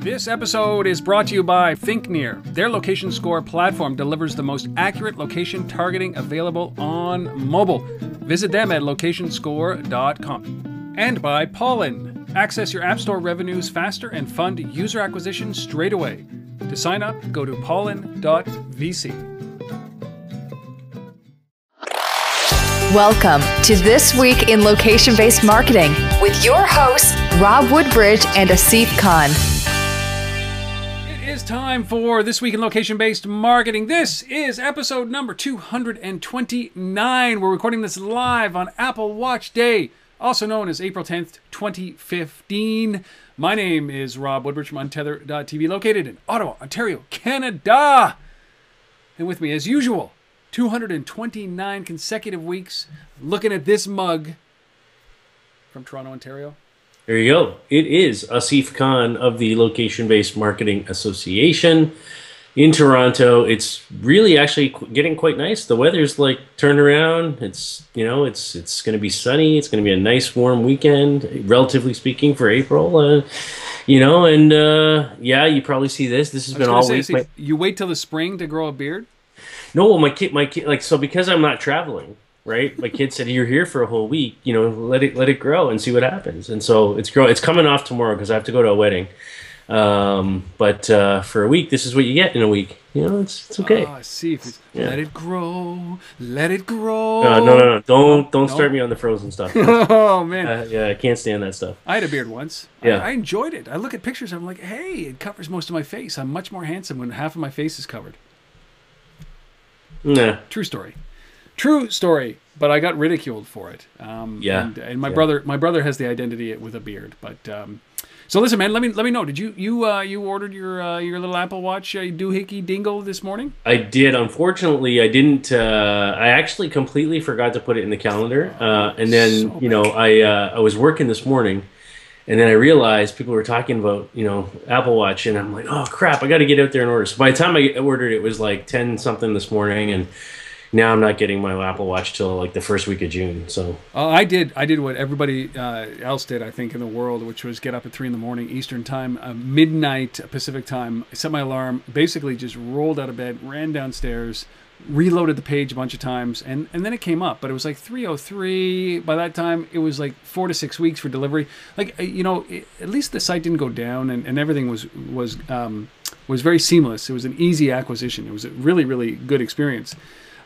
This episode is brought to you by ThinkNear. Their location score platform delivers the most accurate location targeting available on mobile. Visit them at locationscore.com. And by Pollen. Access your App Store revenues faster and fund user acquisition straight away. To sign up, go to pollen.vc. Welcome to This Week in Location Based Marketing with your hosts, Rob Woodbridge and Asif Khan. It is time for This Week in Location Based Marketing. This is episode number 229. We're recording this live on Apple Watch Day, also known as April 10th, 2015. My name is Rob Woodbridge from Untether.tv, located in Ottawa, Ontario, Canada. And with me, as usual, 229 consecutive weeks looking at this mug from Toronto, Ontario. There you go. It is Asif Khan of the Location Based Marketing Association in Toronto. It's really actually getting quite nice. The weather's like turned around. It's you know it's it's going to be sunny. It's going to be a nice warm weekend, relatively speaking, for April. Uh, you know, and uh, yeah, you probably see this. This has been all say, week. see, you wait till the spring to grow a beard? No, well, my kid, my kid, like so because I'm not traveling, right? My kid said, "You're here for a whole week. You know, let it let it grow and see what happens." And so it's grow. It's coming off tomorrow because I have to go to a wedding. Um, but uh, for a week, this is what you get in a week. You know, it's it's okay. Ah, see if it's, Yeah. let it grow, let it grow. Uh, no, no, no! Don't don't No. start me on the frozen stuff. uh, Oh man, yeah, I can't stand that stuff. I had a beard once. Yeah. I, I enjoyed it. I look at pictures. I'm like, hey, it covers most of my face. I'm much more handsome when half of my face is covered. Nah. True story. True story. But I got ridiculed for it. Um, Yeah. And, and my Yeah. brother, my brother has the identity with a beard. But um, so listen, man. Let me let me know. Did you you uh, you ordered your uh, your little Apple Watch uh, doohickey dingle this morning? I did. Unfortunately, I didn't. Uh, I actually completely forgot to put it in the calendar. Uh, and then, So you know, I uh, I was working this morning, and then I realized people were talking about you know Apple Watch, and I'm like, oh crap, I got to get out there and order. So by the time I ordered, it was like ten something this morning, and now I'm not getting my Apple Watch till like the first week of June. So Uh, I did. I did what everybody uh, else did, I think, in the world, which was get up at three in the morning Eastern time, uh, midnight Pacific time. I set my alarm. Basically, just rolled out of bed, ran downstairs, reloaded the page a bunch of times, and and then it came up. But it was like three oh three. By that time, it was like four to six weeks for delivery. Like uh, you know, it, at least the site didn't go down, and, and everything was was um, was very seamless. It was an easy acquisition. It was a really really good experience.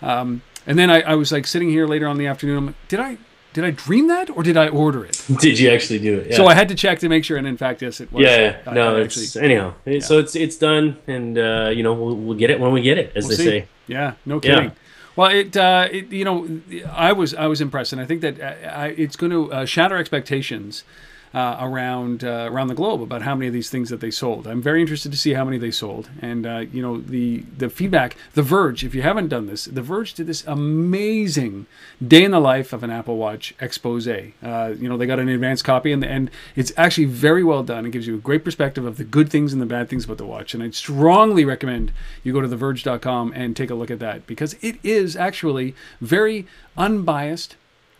Um, and then I, I was like sitting here later on in the afternoon. I'm like, did I did I dream that or did I order it? did you actually do it? Yeah. So I had to check to make sure, and in fact, yes, it was. yeah, yeah. I- no, I it's anyhow. It- So it's it's done, and uh, you know we'll, we'll get it when we get it, as We'll they see. say. Yeah, no Yeah. kidding. Well, it, uh, it you know I was I was impressed, and I think that uh, I, it's going to uh, shatter expectations uh, around uh, around the globe about how many of these things that they sold. I'm very interested to see how many they sold, and uh, you know the the feedback. The Verge, if you haven't done this, The Verge did this amazing day in the life of an Apple Watch expose. Uh, you know they got an advanced copy, and and it's actually very well done. It gives you a great perspective of the good things and the bad things about the watch, and I'd strongly recommend you go to TheVerge.com and take a look at that because it is actually very unbiased.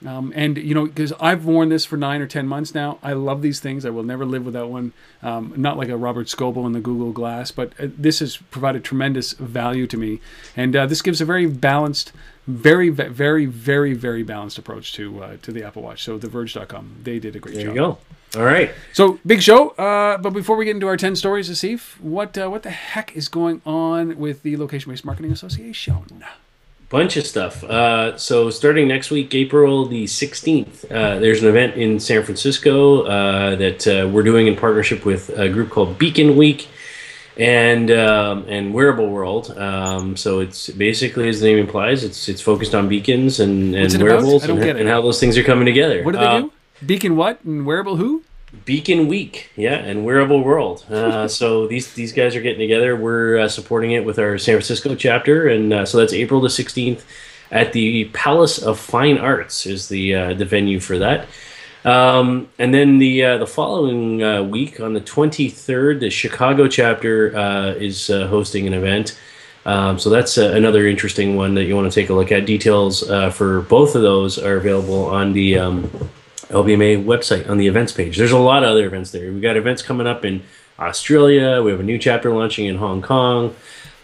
Um, and you know, because I've worn this for nine or ten months now, I love these things. I will never live without one. Um, not like a Robert Scoble in the Google Glass, but uh, this has provided tremendous value to me, and uh, this gives a very balanced, very, very, very, very balanced approach to uh, to the Apple Watch. So, TheVerge.com, they did a great There job. There you go. All right. So big show, uh, but before we get into our ten stories, Asif, what uh, what the heck is going on with the Location Based Marketing Association? Bunch of stuff. Uh, so starting next week, April the 16th, uh, there's an event in San Francisco uh, that uh, we're doing in partnership with a group called Beacon Week and um, and Wearable World. Um, so it's basically, as the name implies, it's it's focused on beacons and, and wearables and, and how those things are coming together. What do they Uh, do? Beacon what and wearable who? Beacon Week, yeah, and Wearable World. Uh, so these these guys are getting together. We're uh, supporting it with our San Francisco chapter, and uh, so that's April the sixteenth at the Palace of Fine Arts is the uh, the venue for that. Um, and then the uh, the following uh, week on the twenty third, the Chicago chapter uh, is uh, hosting an event. Um, so that's uh, another interesting one that you want to take a look at. Details uh, for both of those are available on the um, LBMA website on the events page. There's a lot of other events there. We've got events coming up in Australia. We have a new chapter launching in Hong Kong.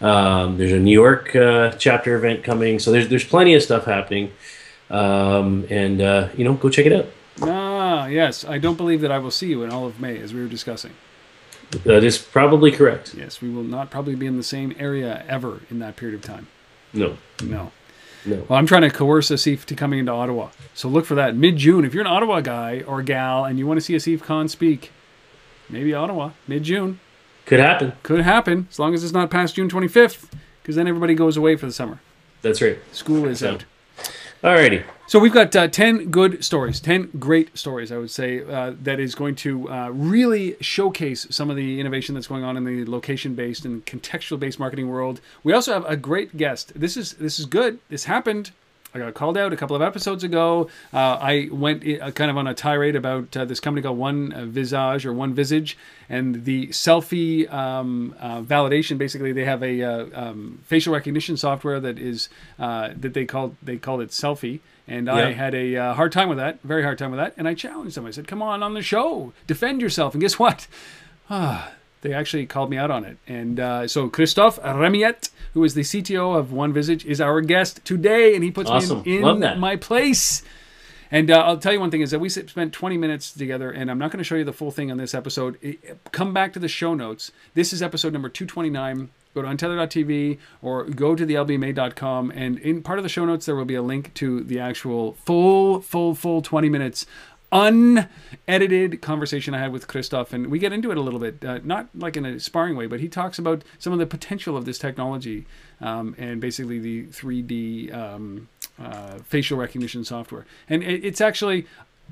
Um, there's a New York uh, chapter event coming. So there's there's plenty of stuff happening, um, and uh, you know, go check it out. Ah, yes. I don't believe that I will see you in all of May, as we were discussing. That is probably correct. Yes, we will not probably be in the same area ever in that period of time. No, No. No. Well, I'm trying to coerce Asif to coming into Ottawa. So look for that mid June. If you're an Ottawa guy or gal and you want to see Asif Khan speak, maybe Ottawa, mid June. Could happen. Could happen as long as it's not past June 25th, because then everybody goes away for the summer. That's right. School is So- out. Alrighty. So we've got uh, 10 good stories, 10 great stories, I would say, uh, that is going to uh, really showcase some of the innovation that's going on in the location-based and contextual-based marketing world. We also have a great guest. This is this is good. This happened. I got called out a couple of episodes ago. Uh, I went uh, kind of on a tirade about uh, this company called One Visage or One Visage and the selfie um, uh, validation. Basically, they have a uh, um, facial recognition software that is uh, that they called they called it Selfie. And I had a uh, hard time with that, very hard time with that. And I challenged them. I said, "Come on on the show, defend yourself." And guess what? Ah, they actually called me out on it. And uh, so Christophe Remillet, who is the CTO of One Visage, is our guest today, and he puts Awesome. me in, in my place. And uh, I'll tell you one thing is that we spent 20 minutes together, and I'm not going to show you the full thing on this episode. It- come back to the show notes. This is episode number 229. Go to untether.tv or go to the lbma.com, and in part of the show notes there will be a link to the actual full, full, full 20 minutes unedited conversation I had with Christoph, and we get into it a little bit, uh, not like in a sparring way, but he talks about some of the potential of this technology um, and basically the 3D um, uh, facial recognition software. And it, it's actually,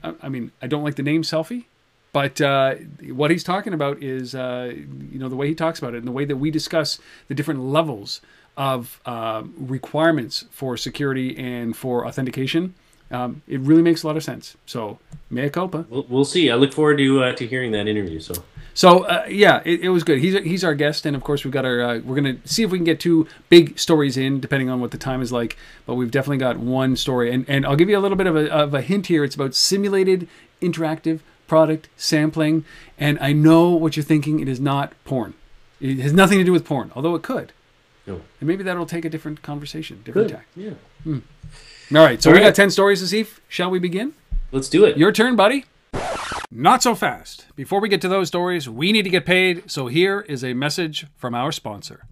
I mean, I don't like the name selfie. But uh, what he's talking about is, uh, you know, the way he talks about it and the way that we discuss the different levels of uh, requirements for security and for authentication. Um, it really makes a lot of sense. So, mea culpa. We'll, we'll see. I look forward to uh, to hearing that interview. So So uh, yeah, it, it was good. He's he's our guest, and of course we've got our. Uh, we're gonna see if we can get two big stories in, depending on what the time is like. But we've definitely got one story, and and I'll give you a little bit of a of a hint here. It's about simulated interactive product sampling, and I know what you're thinking. It is not porn. It has nothing to do with porn, although it could. no. And maybe that'll take a different conversation, different Good. tack. Yeah. All right, so All we got ten stories, Asif. Shall we begin? Let's do it. Your turn, buddy. Not so fast. Before we get to those stories, we need to get paid, so here is a message from our sponsor.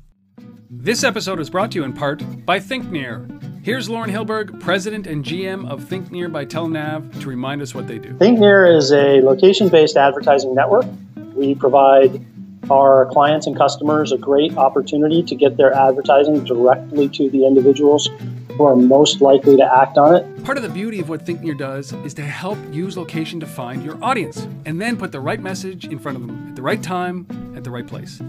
This episode is brought to you in part by ThinkNear. Here's Loren Hillberg, President and GM of ThinkNear by Telenav, to remind us what they do. ThinkNear is a location based advertising network. We provide our clients and customers a great opportunity to get their advertising directly to the individuals who are most likely to act on it. Part of the beauty of what ThinkNear does is to help use location to find your audience and then put the right message in front of them at the right time, at the right place.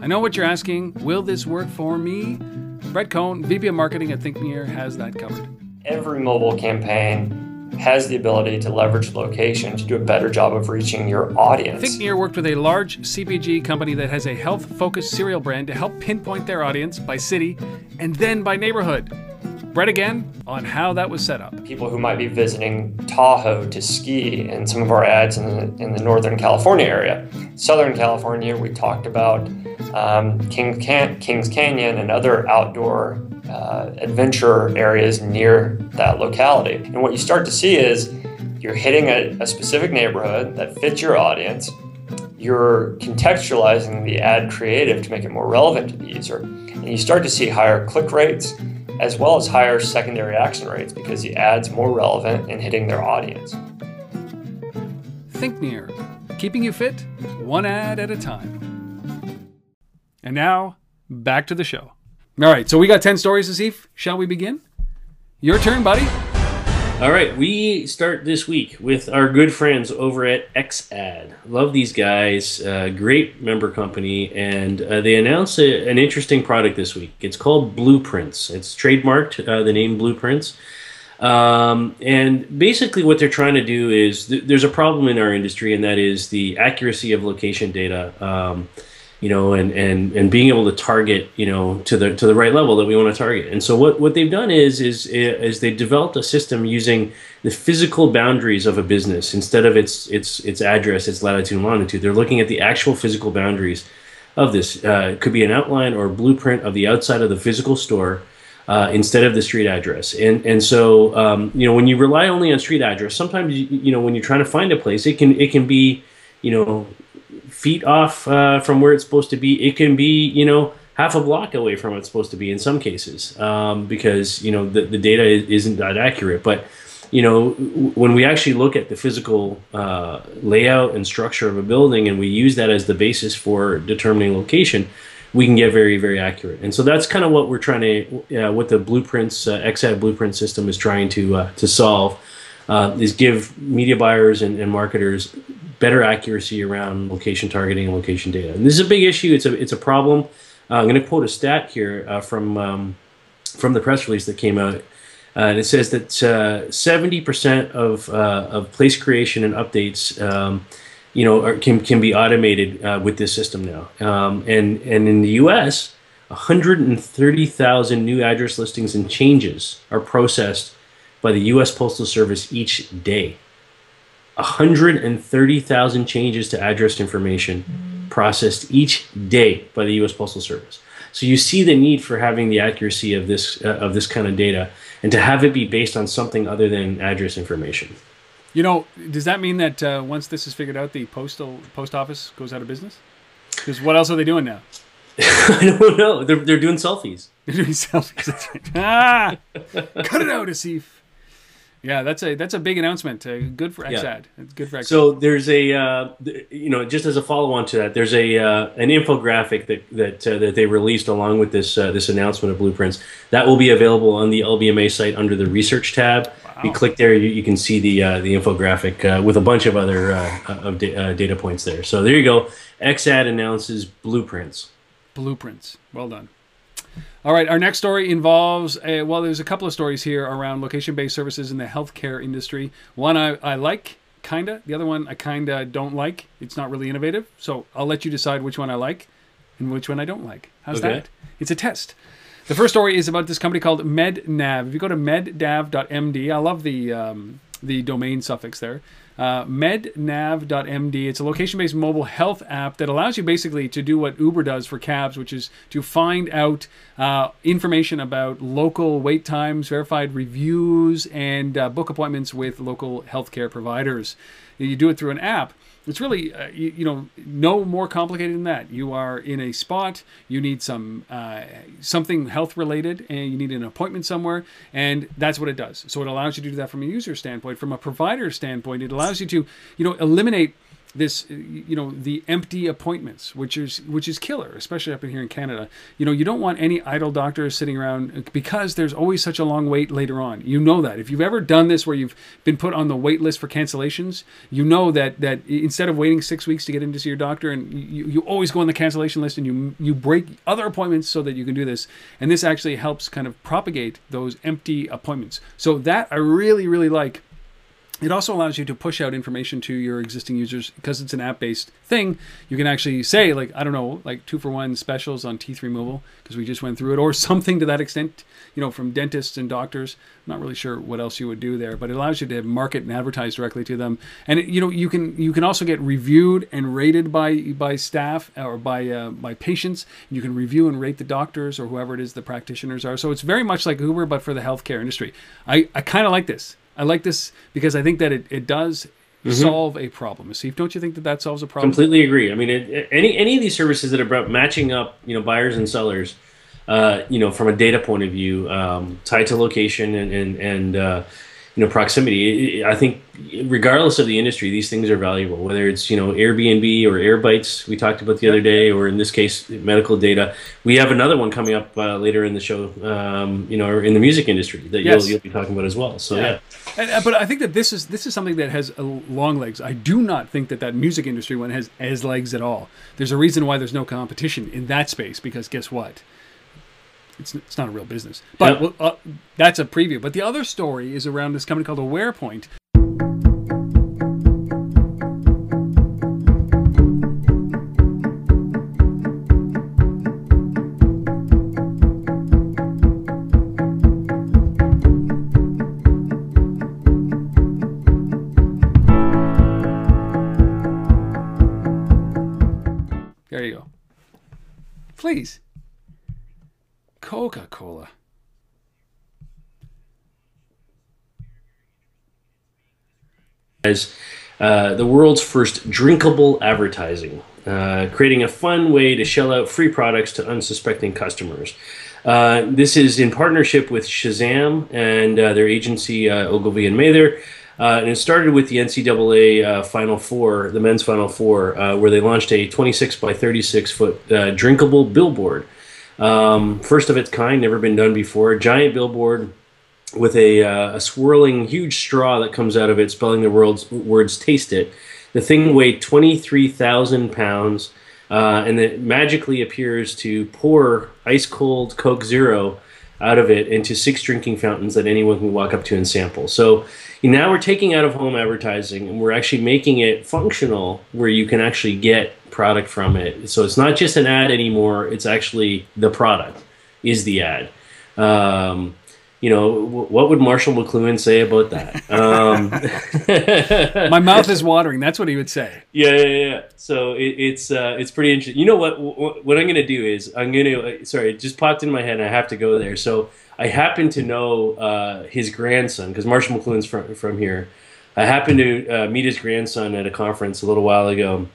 I know what you're asking. Will this work for me? Brett Cohn, VP of Marketing at ThinkNear, has that covered. every mobile campaign has the ability to leverage location to do a better job of reaching your audience. ThinkNear worked with a large CPG company that has a health focused cereal brand to help pinpoint their audience by city and then by neighborhood. Brett again on how that was set up. People who might be visiting Tahoe to ski in some of our ads in the, in the Northern California area. Southern California, we talked about um, King Can- Kings Canyon and other outdoor uh, adventure areas near that locality. And what you start to see is you're hitting a, a specific neighborhood that fits your audience. You're contextualizing the ad creative to make it more relevant to the user. And you start to see higher click rates as well as higher secondary action rates because the ad's more relevant in hitting their audience. ThinkNear, keeping you fit one ad at a time. And now, back to the show. All right, so we got 10 stories, Asif. Shall we begin? Your turn, buddy. All right, we start this week with our good friends over at XAd. Love these guys, uh, great member company, and uh, they announced a, an interesting product this week. It's called Blueprints. It's trademarked uh, the name Blueprints. Um, and basically, what they're trying to do is th- there's a problem in our industry, and that is the accuracy of location data. Um, you know, and, and, and being able to target, you know, to the to the right level that we want to target. And so what, what they've done is is is they developed a system using the physical boundaries of a business instead of its its its address, its latitude and longitude. They're looking at the actual physical boundaries of this. Uh, it could be an outline or blueprint of the outside of the physical store. Uh, instead of the street address. And and so um, you know when you rely only on street address, sometimes you, you know when you're trying to find a place, it can it can be you know feet off uh, from where it's supposed to be. It can be, you know, half a block away from where it's supposed to be in some cases um, because, you know, the, the data isn't that accurate. But, you know, when we actually look at the physical uh, layout and structure of a building and we use that as the basis for determining location, we can get very, very accurate. And so that's kind of what we're trying to, uh, what the blueprints, uh, XAD blueprint system is trying to, uh, to solve. Uh, is give media buyers and, and marketers better accuracy around location targeting and location data. And this is a big issue. It's a it's a problem. Uh, I'm going to quote a stat here uh, from um, from the press release that came out, uh, and it says that uh, seventy percent of uh, of place creation and updates. Um, you know, are, can can be automated uh, with this system now, um, and and in the U.S., 130,000 new address listings and changes are processed by the U.S. Postal Service each day. 130,000 changes to address information processed each day by the U.S. Postal Service. So you see the need for having the accuracy of this uh, of this kind of data, and to have it be based on something other than address information. You know, does that mean that uh, once this is figured out, the postal post office goes out of business? Because what else are they doing now? I don't know. They're, they're doing selfies. They're doing selfies. ah, cut it out, Asif. Yeah, that's a that's a big announcement. Uh, good for XAD. Yeah. It's good for XAD. So there's a uh, you know just as a follow on to that, there's a uh, an infographic that that uh, that they released along with this uh, this announcement of blueprints that will be available on the LBMA site under the research tab. Wow. You click there, you, you can see the uh, the infographic uh, with a bunch of other uh, of da- uh, data points there. So there you go. XAD announces blueprints. Blueprints. Well done. All right, our next story involves a, well, there's a couple of stories here around location-based services in the healthcare industry. One I, I like, kinda. The other one I kinda don't like. It's not really innovative, so I'll let you decide which one I like and which one I don't like. How's Okay. that? It's a test. The first story is about this company called MedNav. If you go to mednav.md, I love the um, the domain suffix there. Uh, mednav.md. It's a location-based mobile health app that allows you basically to do what Uber does for cabs, which is to find out uh, information about local wait times, verified reviews, and uh, book appointments with local healthcare providers. You do it through an app. It's really, uh, you, you know, no more complicated than that. You are in a spot, you need some uh, something health related, and you need an appointment somewhere, and that's what it does. So it allows you to do that from a user standpoint. From a provider standpoint, it allows you to, you know, eliminate this uh, you know the empty appointments which is which is killer especially up in here in canada. You know you don't want any idle doctors sitting around uh, because there's always such a long wait later on. You know that. If you've ever done this where you've been put on the wait list for cancellations you know that that instead of waiting six weeks to get in to see your doctor and you, you always go on the cancellation list and you you break other appointments so that you can do this. And this actually helps kind of propagate those empty appointments. So that i really really like it also allows you to push out information to your existing users because it's an app-based thing. You can actually say like I don't know, like two for one specials on teeth removal because we just went through it, or something to that extent. You know, from dentists and doctors. I'm not really sure what else you would do there, but it allows you to market and advertise directly to them. And it, you know, you can you can also get reviewed and rated by by staff or by uh, by patients. You can review and rate the doctors or whoever it is the practitioners are. So it's very much like Uber, but for the healthcare industry. I I kind of like this. I like this because I think that it, it does solve a problem. Steve, don't you think that that solves a problem? Completely agree. I mean, it, it- any any of these services that are about matching up, you know, buyers and sellers, uh, you know, from a data point of view, um, tied to location and and, and uh, you know proximity. I think, regardless of the industry, these things are valuable. Whether it's you know Airbnb or Airbytes, we talked about the other day, or in this case, medical data. We have another one coming up uh, later in the show. Um, you know, or in the music industry that Yes. you'll, you'll be talking about as well. So Yeah. yeah. And, uh, but I think that this is this is something that has long legs. I do not think that that music industry one has has legs at all. There's a reason why there's no competition in that space because guess what? it's, it's not a real business. But yeah. uh, that's a preview. But the other story is around this company called AwarePoint. There you go. Please Coca Cola. As uh, the world's first drinkable advertising, uh, creating a fun way to shell out free products to unsuspecting customers. Uh, this is in partnership with Shazam and uh, their agency uh, Ogilvy and Mather. Uh, and it started with the NCAA uh, Final Four, the men's Final Four, uh, where they launched a 26 by 36 foot uh, drinkable billboard. Um, first of its kind, never been done before. A giant billboard with a, uh, a swirling huge straw that comes out of it, spelling the world's, words "Taste It." The thing weighed 23,000 pounds, uh, and it magically appears to pour ice cold Coke Zero out of it into six drinking fountains that anyone can walk up to and sample. So now we're taking out of home advertising and we're actually making it functional where you can actually get product from it. So it's not just an ad anymore, it's actually the product is the ad. Um, you know, w- what would Marshall McLuhan say about that? Um, My mouth is watering. That's what he would say. Yeah, yeah, yeah. So it, it's uh, it's pretty interesting. You know what? What, what I'm going to do is I'm going to. Sorry, it just popped in my head. and I have to go there. So I happen to know uh, his grandson because Marshall McLuhan's from from here. I happened to uh, meet his grandson at a conference a little while ago,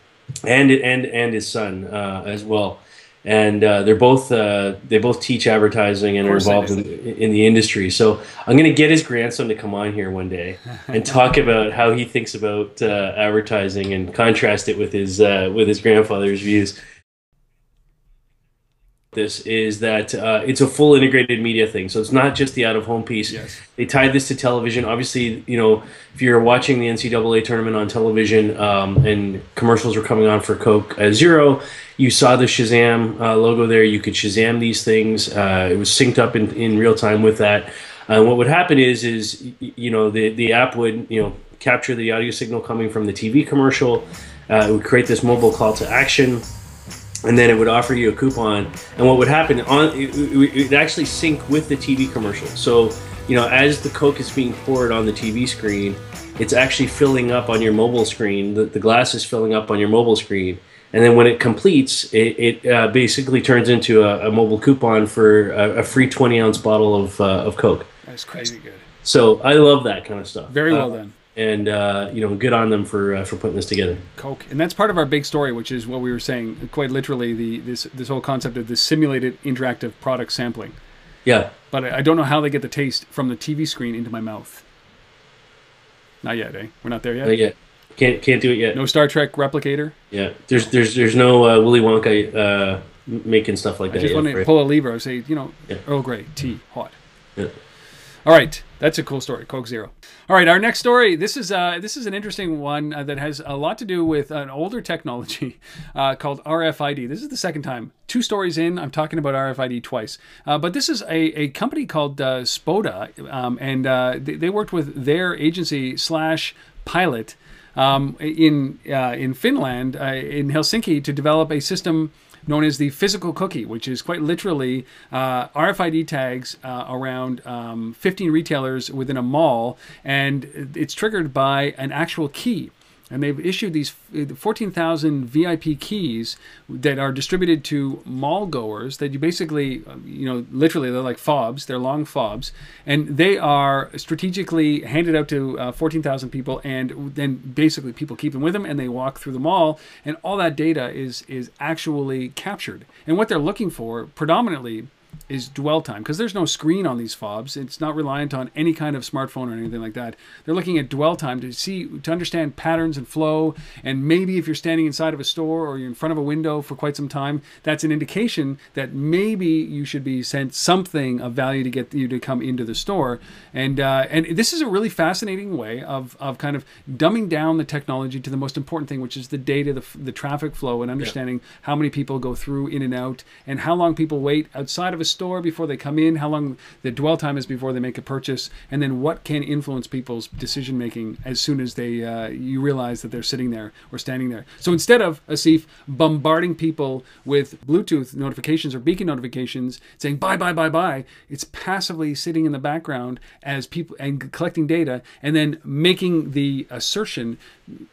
and and and his son uh, as well. And uh, they're both uh, they both teach advertising and are involved in, in the industry. So I'm going to get his grandson to come on here one day and talk about how he thinks about uh, advertising and contrast it with his uh, with his grandfather's views this is that uh, it's a full integrated media thing. So it's not just the out of home piece. Yes. They tied this to television. Obviously, you know, if you're watching the NCAA tournament on television um, and commercials were coming on for Coke Zero, you saw the Shazam uh, logo there. You could Shazam these things. Uh, it was synced up in, in real time with that. And what would happen is, is you know, the the app would you know capture the audio signal coming from the TV commercial. Uh, it would create this mobile call to action and then it would offer you a coupon. And what would happen on it, it, it actually sync with the tv commercial. So you know as the coke is being poured on the tv screen it's actually filling up on your mobile screen. The, the glass is filling up on your mobile screen. And then when it completes it, it uh, basically turns into a, a mobile coupon for a, a free 20 ounce bottle of, uh, of coke. That's crazy good. so i love that kind of stuff. Very well Uh, done. And uh, you know good on them for uh, for putting this together Coke, and that's part of our big story, which is what we were saying. Quite literally, the this this whole concept of this simulated interactive product sampling. yeah But I I don't know how they get the taste from the TV screen into my mouth. Not yet, eh? We're not there yet. not yet can't can't do it yet No Star Trek replicator. Yeah, there's there's there's no uh, Willy Wonka uh, making stuff like I that. just want to pull a lever. I say, you know, Yeah. Earl Grey tea, hot. Yeah. All right, that's a cool story. Coke Zero. All right, our next story. This is uh, this is an interesting one uh, that has a lot to do with an older technology uh, called RFID. This is the second time, two stories in, I'm talking about RFID twice. Uh, but this is a, a company called uh, Spoda, um, and uh, they, they worked with their agency slash pilot um, in uh, in Finland, in Helsinki, to develop a system known as the physical cookie, which is quite literally uh, RFID tags uh, around um, 15 retailers within a mall, and it's triggered by an actual key. And they've issued these 14,000 VIP keys that are distributed to mall goers that you basically, uh, you know, literally they're like fobs, they're long fobs, and they are strategically handed out to uh, 14,000 people, and then basically people keep them with them and they walk through the mall, and all that data is is actually captured. And what they're looking for predominantly is dwell time because there's no screen on these fobs. It's not reliant on any kind of smartphone or anything like that. They're looking at dwell time to see to understand patterns and flow. And maybe if you're standing inside of a store or you're in front of a window for quite some time, that's an indication that maybe you should be sent something of value to get you to come into the store. And uh, and this is a really fascinating way of of kind of dumbing down the technology to the most important thing, which is the data, the, the traffic flow, and understanding how many people go through in and out and how long people wait outside of a store store before they come in, how long the dwell time is before they make a purchase, and then what can influence people's decision making as soon as they uh, you realize that they're sitting there or standing there. So instead of Asif bombarding people with Bluetooth notifications or beacon notifications saying bye bye bye bye, it's passively sitting in the background as people and collecting data and then making the assertion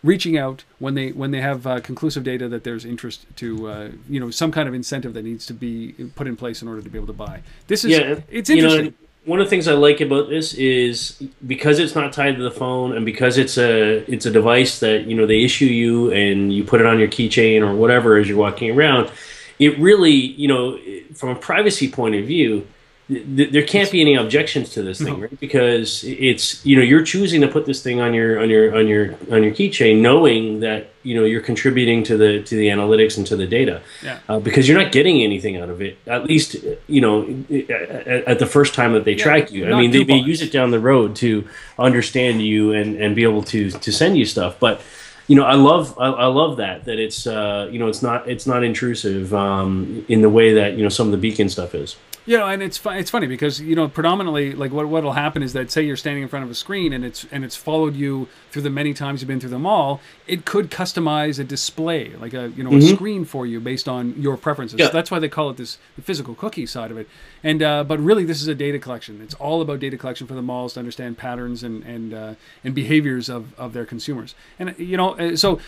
reaching out when they when they have uh, conclusive data that there's interest to uh, you know some kind of incentive that needs to be put in place in order to be able to buy. This is Yeah, it's you know, interesting. one of the things I like about this is because it's not tied to the phone and because it's a it's a device that you know they issue you and you put it on your keychain or whatever as you're walking around. It really, you know, from a privacy point of view, th- there can't be any objections to this thing, right? Because it's you know you're choosing to put this thing on your on your on your on your keychain, knowing that you know you're contributing to the to the analytics and to the data, Yeah. uh, because you're not getting anything out of it. At least you know at, at the first time that they track you. I mean, they may use it down the road to understand you and and be able to to send you stuff, but. You know, I love I, I love that that it's uh, you know it's not it's not intrusive um, in the way that you know some of the beacon stuff is. You know, and it's fu- it's funny because you know predominantly like what what'll happen is that say you're standing in front of a screen and it's and it's followed you through the many times you've been through the mall. It could customize a display like a you know a screen for you based on your preferences. Yeah. So that's why they call it this the physical cookie side of it. And uh, but really this is a data collection. It's all about data collection for the malls to understand patterns and and uh, and behaviors of of their consumers. And you know uh, so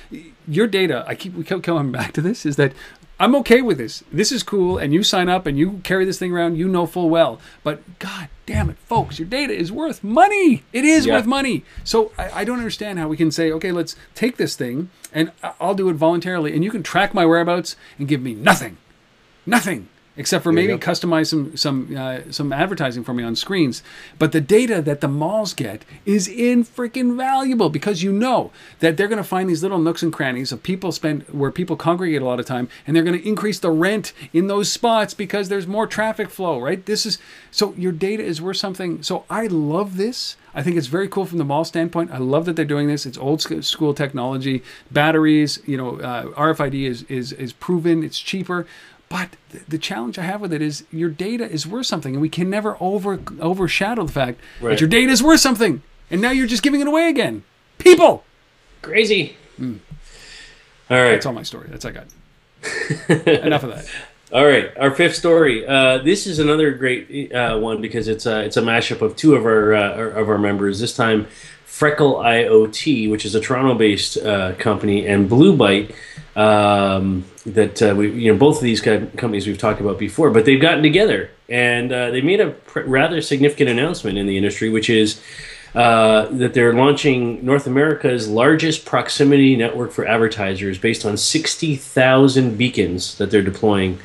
your data. I keep we keep coming back to this is that I'm okay with this. This is cool, and you sign up and you carry this thing around. You know full well, but God damn it, folks, your data is worth money. It is Yeah. worth money. So I, I don't understand how we can say, okay, let's take this thing and I'll do it voluntarily, and you can track my whereabouts and give me nothing, nothing. Except for maybe customize some some uh, some advertising for me on screens, but the data that the malls get is in freaking valuable because you know that they're going to find these little nooks and crannies of people spend where people congregate a lot of time, and they're going to increase the rent in those spots because there's more traffic flow. Right? This is so your data is worth something. So I love this. I think it's very cool from the mall standpoint. I love that they're doing this. It's old school technology, batteries. You know, uh, RFID is is is proven. It's cheaper. But the challenge I have with it is your data is worth something, and we can never over overshadow the fact Right. that your data is worth something, and now you're just giving it away again. People, Crazy. All right. that's all my story. That's all I got. Enough of that. All right, our fifth story. Uh, this is another great uh, one because it's a, it's a mashup of two of our, uh, of our members. This time, Freckle IoT, which is a Toronto-based uh, company, and Blue Bite. Um, that uh, we, you know, both of these companies we've talked about before, but they've gotten together and uh, they made a pr- rather significant announcement in the industry, which is uh, that they're launching North America's largest proximity network for advertisers based on 60,000 beacons that they're deploying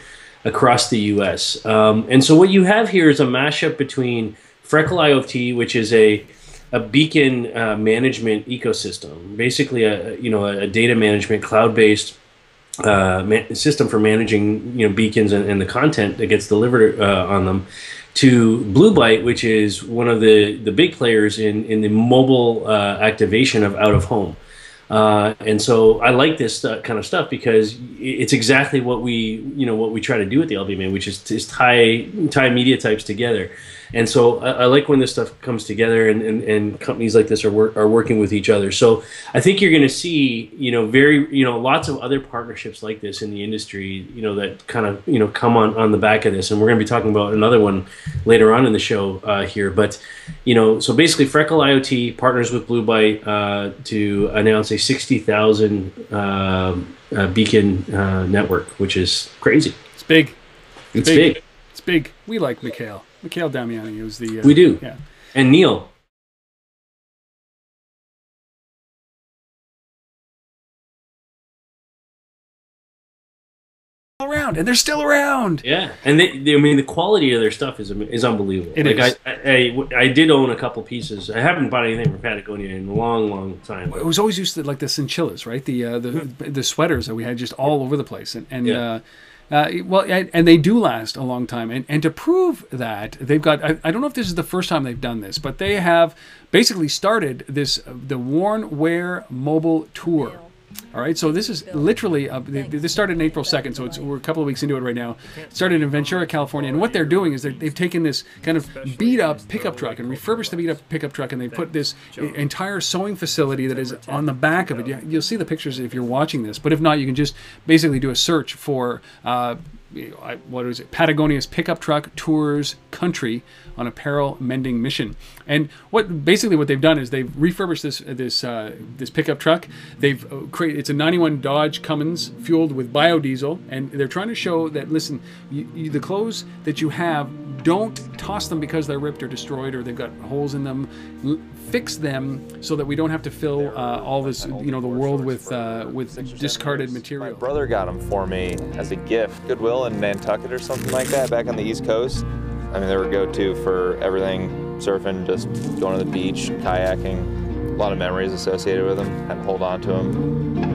across the US. Um, and so what you have here is a mashup between Freckle IoT, which is a a beacon uh, management ecosystem, basically a you know a data management cloud-based uh, system for managing you know beacons and, and the content that gets delivered uh, on them to Blue Bite, which is one of the, the big players in, in the mobile uh, activation of out of home. Uh, and so I like this uh, kind of stuff because it's exactly what we you know what we try to do at the LBMA, which is, is tie tie media types together. And so I, I like when this stuff comes together and, and, and companies like this are wor- are working with each other. So I think you're going to see you know very you know lots of other partnerships like this in the industry you know that kind of you know come on on the back of this. And we're going to be talking about another one later on in the show uh, here. But you know so basically Freckle IoT partners with Blue Bite uh, to announce a 60,000 um uh, beacon uh, network, which is crazy. It's big. It's big. big. It's big. We like Mikhail. Mikhail Damiani was the. Uh, We do. Yeah. And Neil, Around and they're still around. yeah, and they, they, I mean the quality of their stuff is is unbelievable. It like is. I, I, I did own a couple pieces. I haven't bought anything from Patagonia in a long, long time. It was always used to like the chinchillas, right? The uh, the the sweaters that we had just all over the place, and and Yeah. uh, uh, well, and, and they do last a long time. And and to prove that, they've got I, I don't know if this is the first time they've done this, but they have basically started this uh, the Worn Wear Mobile Tour. All right, so this is literally uh, they, this started in April second, so it's, we're a couple of weeks into it right now. It started in Ventura, California, and what they're doing is they're, they've taken this kind of beat up pickup truck and refurbished the beat up pickup truck, and they put this entire sewing facility that is on the back of it. You- You'll see the pictures if you're watching this, but if not, you can just basically do a search for. Uh, I- what is it? Patagonia's pickup truck tours country on apparel mending mission. And what basically what they've done is they've refurbished this this uh, this pickup truck. They've uh, created it's a 91 Dodge Cummins fueled with biodiesel, and they're trying to show that listen, you, you, the clothes that you have, don't toss them because they're ripped or destroyed or they've got holes in them. L- fix them so that we don't have to fill uh, all this you know the world with uh, with discarded material. My material. brother got them for me as a gift. Goodwill in Nantucket or something like that back on the East Coast. I mean, they were go-to for everything, surfing, just going to the beach, kayaking. A lot of memories associated with them. To hold on to them.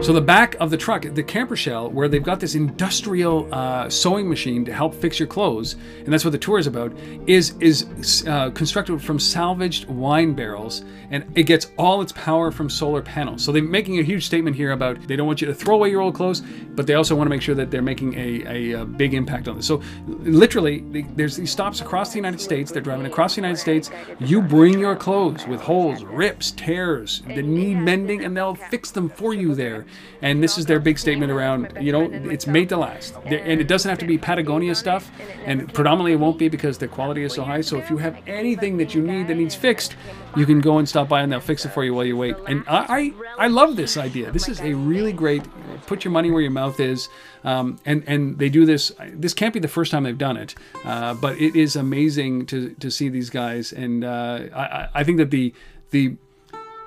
So the back of the truck, the camper shell, where they've got this industrial uh, sewing machine to help fix your clothes, and that's what the tour is about, is is uh, constructed from salvaged wine barrels, and it gets all its power from solar panels. So they're making a huge statement here about they don't want you to throw away your old clothes, but they also want to make sure that they're making a, a, a big impact on this. So literally, they, there's these stops across the United States. They're driving across the United States. You bring your clothes with holes, rips, tears that need mending, and they'll fix them for you there. And this is their big statement around, you know, it's made to last. And it doesn't have to be Patagonia stuff, and predominantly it won't be because the quality is so high. So if you have anything that you need that needs fixed, you can go and stop by and they'll fix it for you while you wait. And I, I, I love this idea. This is a really great, put your money where your mouth is. Um, and, and they do this, this can't be the first time they've done it, uh, but it is amazing to, to see these guys. And uh, I, I- think that the, the,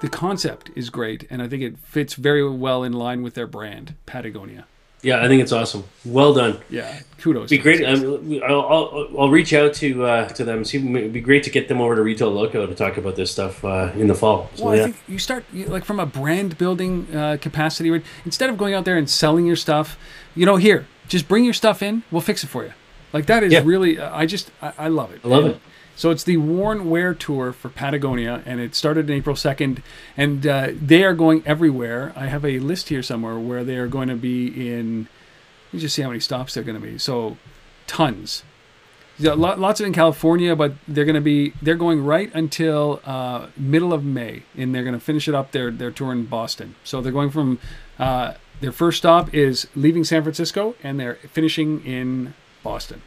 the concept is great, and I think it fits very well in line with their brand, Patagonia. Yeah, I think it's awesome. Well done. Yeah, kudos. Be great. Um, I'll, I'll, I'll reach out to uh, to them. See, it'd be great to get them over to Retail Loco to talk about this stuff uh, in the fall. So, Well, yeah. I think you start you, like from a brand building uh, capacity. Instead of going out there and selling your stuff, you know, here, just bring your stuff in. We'll fix it for you. Like that is Yeah. really. I just I, I love it. I love And it. So it's the Worn Wear Tour for Patagonia, and it started in April second, and uh, they are going everywhere. I have a list here somewhere where they are going to be in. Let me just see how many stops they're going to be. So, tons. Yeah, lo- lots of in California, but they're going to be they're going right until uh, middle of May, and they're going to finish it up their their tour in Boston. So they're going from uh, their first stop is leaving San Francisco, and they're finishing in Boston.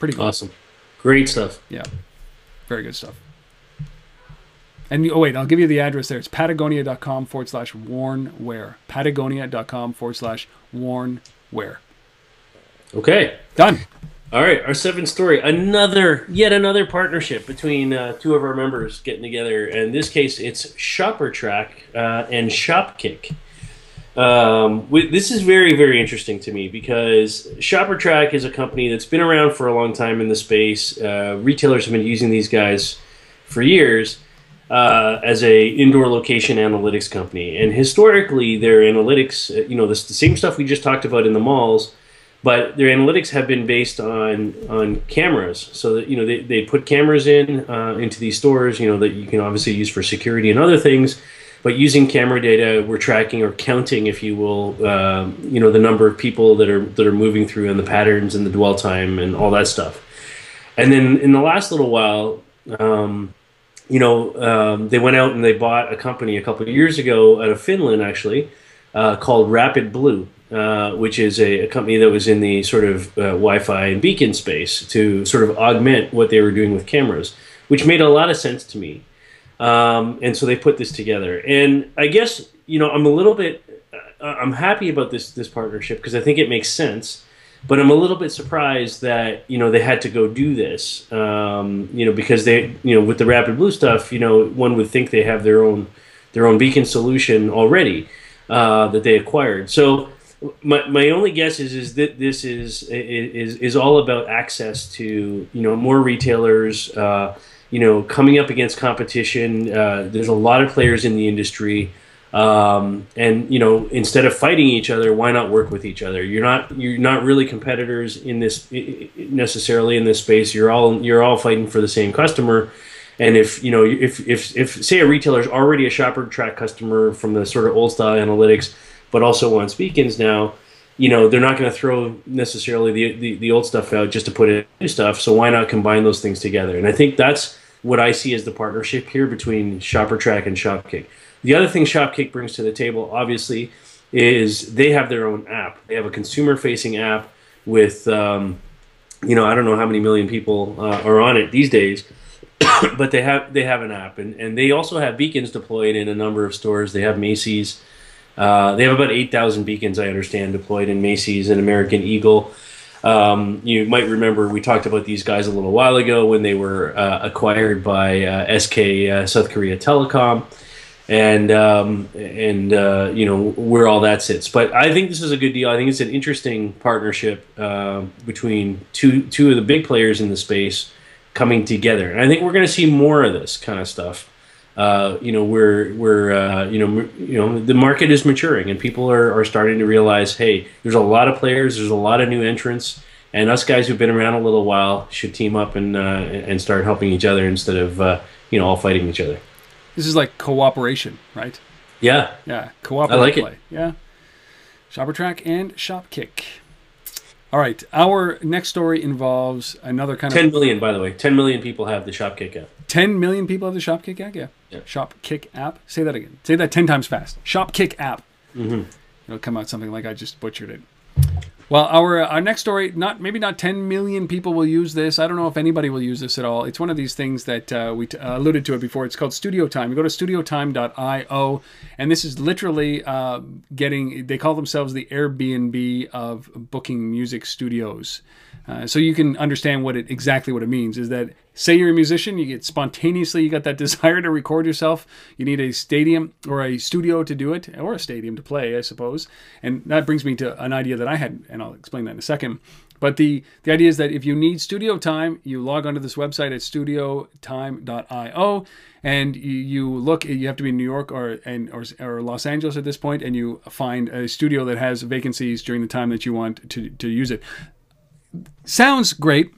Pretty cool. awesome. Great stuff. Yeah, very good stuff. And you- oh wait, I'll give you the address there. It's patagonia.com forward slash worn wear. Patagonia.com forward slash worn wear. Okay. Done. All right, our seventh story. Another, yet another partnership between uh, two of our members getting together. In this case, it's ShopperTrak uh, and Shopkick. Um, wi- this is very, very interesting to me because ShopperTrak is a company that's been around for a long time in the space. Uh, retailers have been using these guys for years uh, as a indoor location analytics company, and historically, their analytics, uh, you know, this, the same stuff we just talked about in the malls but their analytics have been based on on cameras. So that you know they, they put cameras in uh, into these stores you know that you can obviously use for security and other things but using camera data we're tracking or counting if you will um, you know the number of people that are that are moving through and the patterns and the dwell time and all that stuff and then in the last little while um, you know um, they went out and they bought a company a couple of years ago out of finland actually uh, called Rapid Blue, uh, which is a, a company that was in the sort of uh, Wi-Fi and beacon space to sort of augment what they were doing with cameras, which made a lot of sense to me. Um, and so they put this together, and I guess you know I'm a little bit uh, I'm happy about this this partnership because I think it makes sense. But I'm a little bit surprised that you know they had to go do this. Um, you know because they you know with the Rapid Blue stuff, you know one would think they have their own their own beacon solution already uh, that they acquired. So my, my only guess is is that this is is is all about access to you know more retailers. Uh, you know, coming up against competition. Uh, there's a lot of players in the industry. Um, and you know, instead of fighting each other, why not work with each other? You're not you're not really competitors in this necessarily in this space. You're all you're all fighting for the same customer, And if you know, if if if say a retailer is already a ShopperTrak customer from the sort of old style analytics, but also wants beacons now, you know, they're not going to throw necessarily the, the the old stuff out just to put in new stuff. So why not combine those things together? And I think that's what I see as the partnership here between ShopperTrak and Shopkick. The other thing Shopkick brings to the table, obviously, is they have their own app. They have a consumer-facing app with, um, you know, I don't know how many million people uh, are on it these days, but they have they have an app, and, and they also have beacons deployed in a number of stores. They have Macy's. Uh, they have about eight thousand beacons, I understand, deployed in Macy's and American Eagle. Um, you might remember we talked about these guys a little while ago when they were uh, acquired by uh, SK uh, South Korea Telecom, and um, and uh, you know where all that sits. But I think this is a good deal. I think it's an interesting partnership uh, between two two of the big players in the space coming together, and I think we're going to see more of this kind of stuff. Uh, you know, we're we're uh, you know you know the market is maturing, and people are, are starting to realize, hey, there's a lot of players, there's a lot of new entrants, and us guys who've been around a little while should team up and uh, and start helping each other instead of uh, you know all fighting each other. This is like cooperation, right? Yeah. Yeah. Cooperative I like play. it. Yeah. ShopperTrak and Shopkick. All right. Our next story involves another kind 10 of ten million. by the way. 10 million people have the Shopkick app. 10 million people have the Shopkick app. Yeah. Yeah. Shopkick app. Say that again. Say that 10 times fast. Shopkick app. Mm-hmm. It'll come out something like I just butchered it. Well, our our next story, not maybe not 10 million people will use this. I don't know if anybody will use this at all. It's one of these things that uh, we t- uh, alluded to it before. It's called Studio Time. You go to studiotime.io, and this is literally uh, getting. They call themselves the Airbnb of booking music studios. Uh, so you can understand what it exactly what it means is that say you're a musician you get spontaneously you got that desire to record yourself you need a stadium or a studio to do it or a stadium to play i suppose and that brings me to an idea that i had and i'll explain that in a second but the, the idea is that if you need studio time, you log onto this website at studiotime.io and you, look, you have to be in New York or, and, or, or Los Angeles at this point, and you find a studio that has vacancies during the time that you want to, to use it. Sounds great.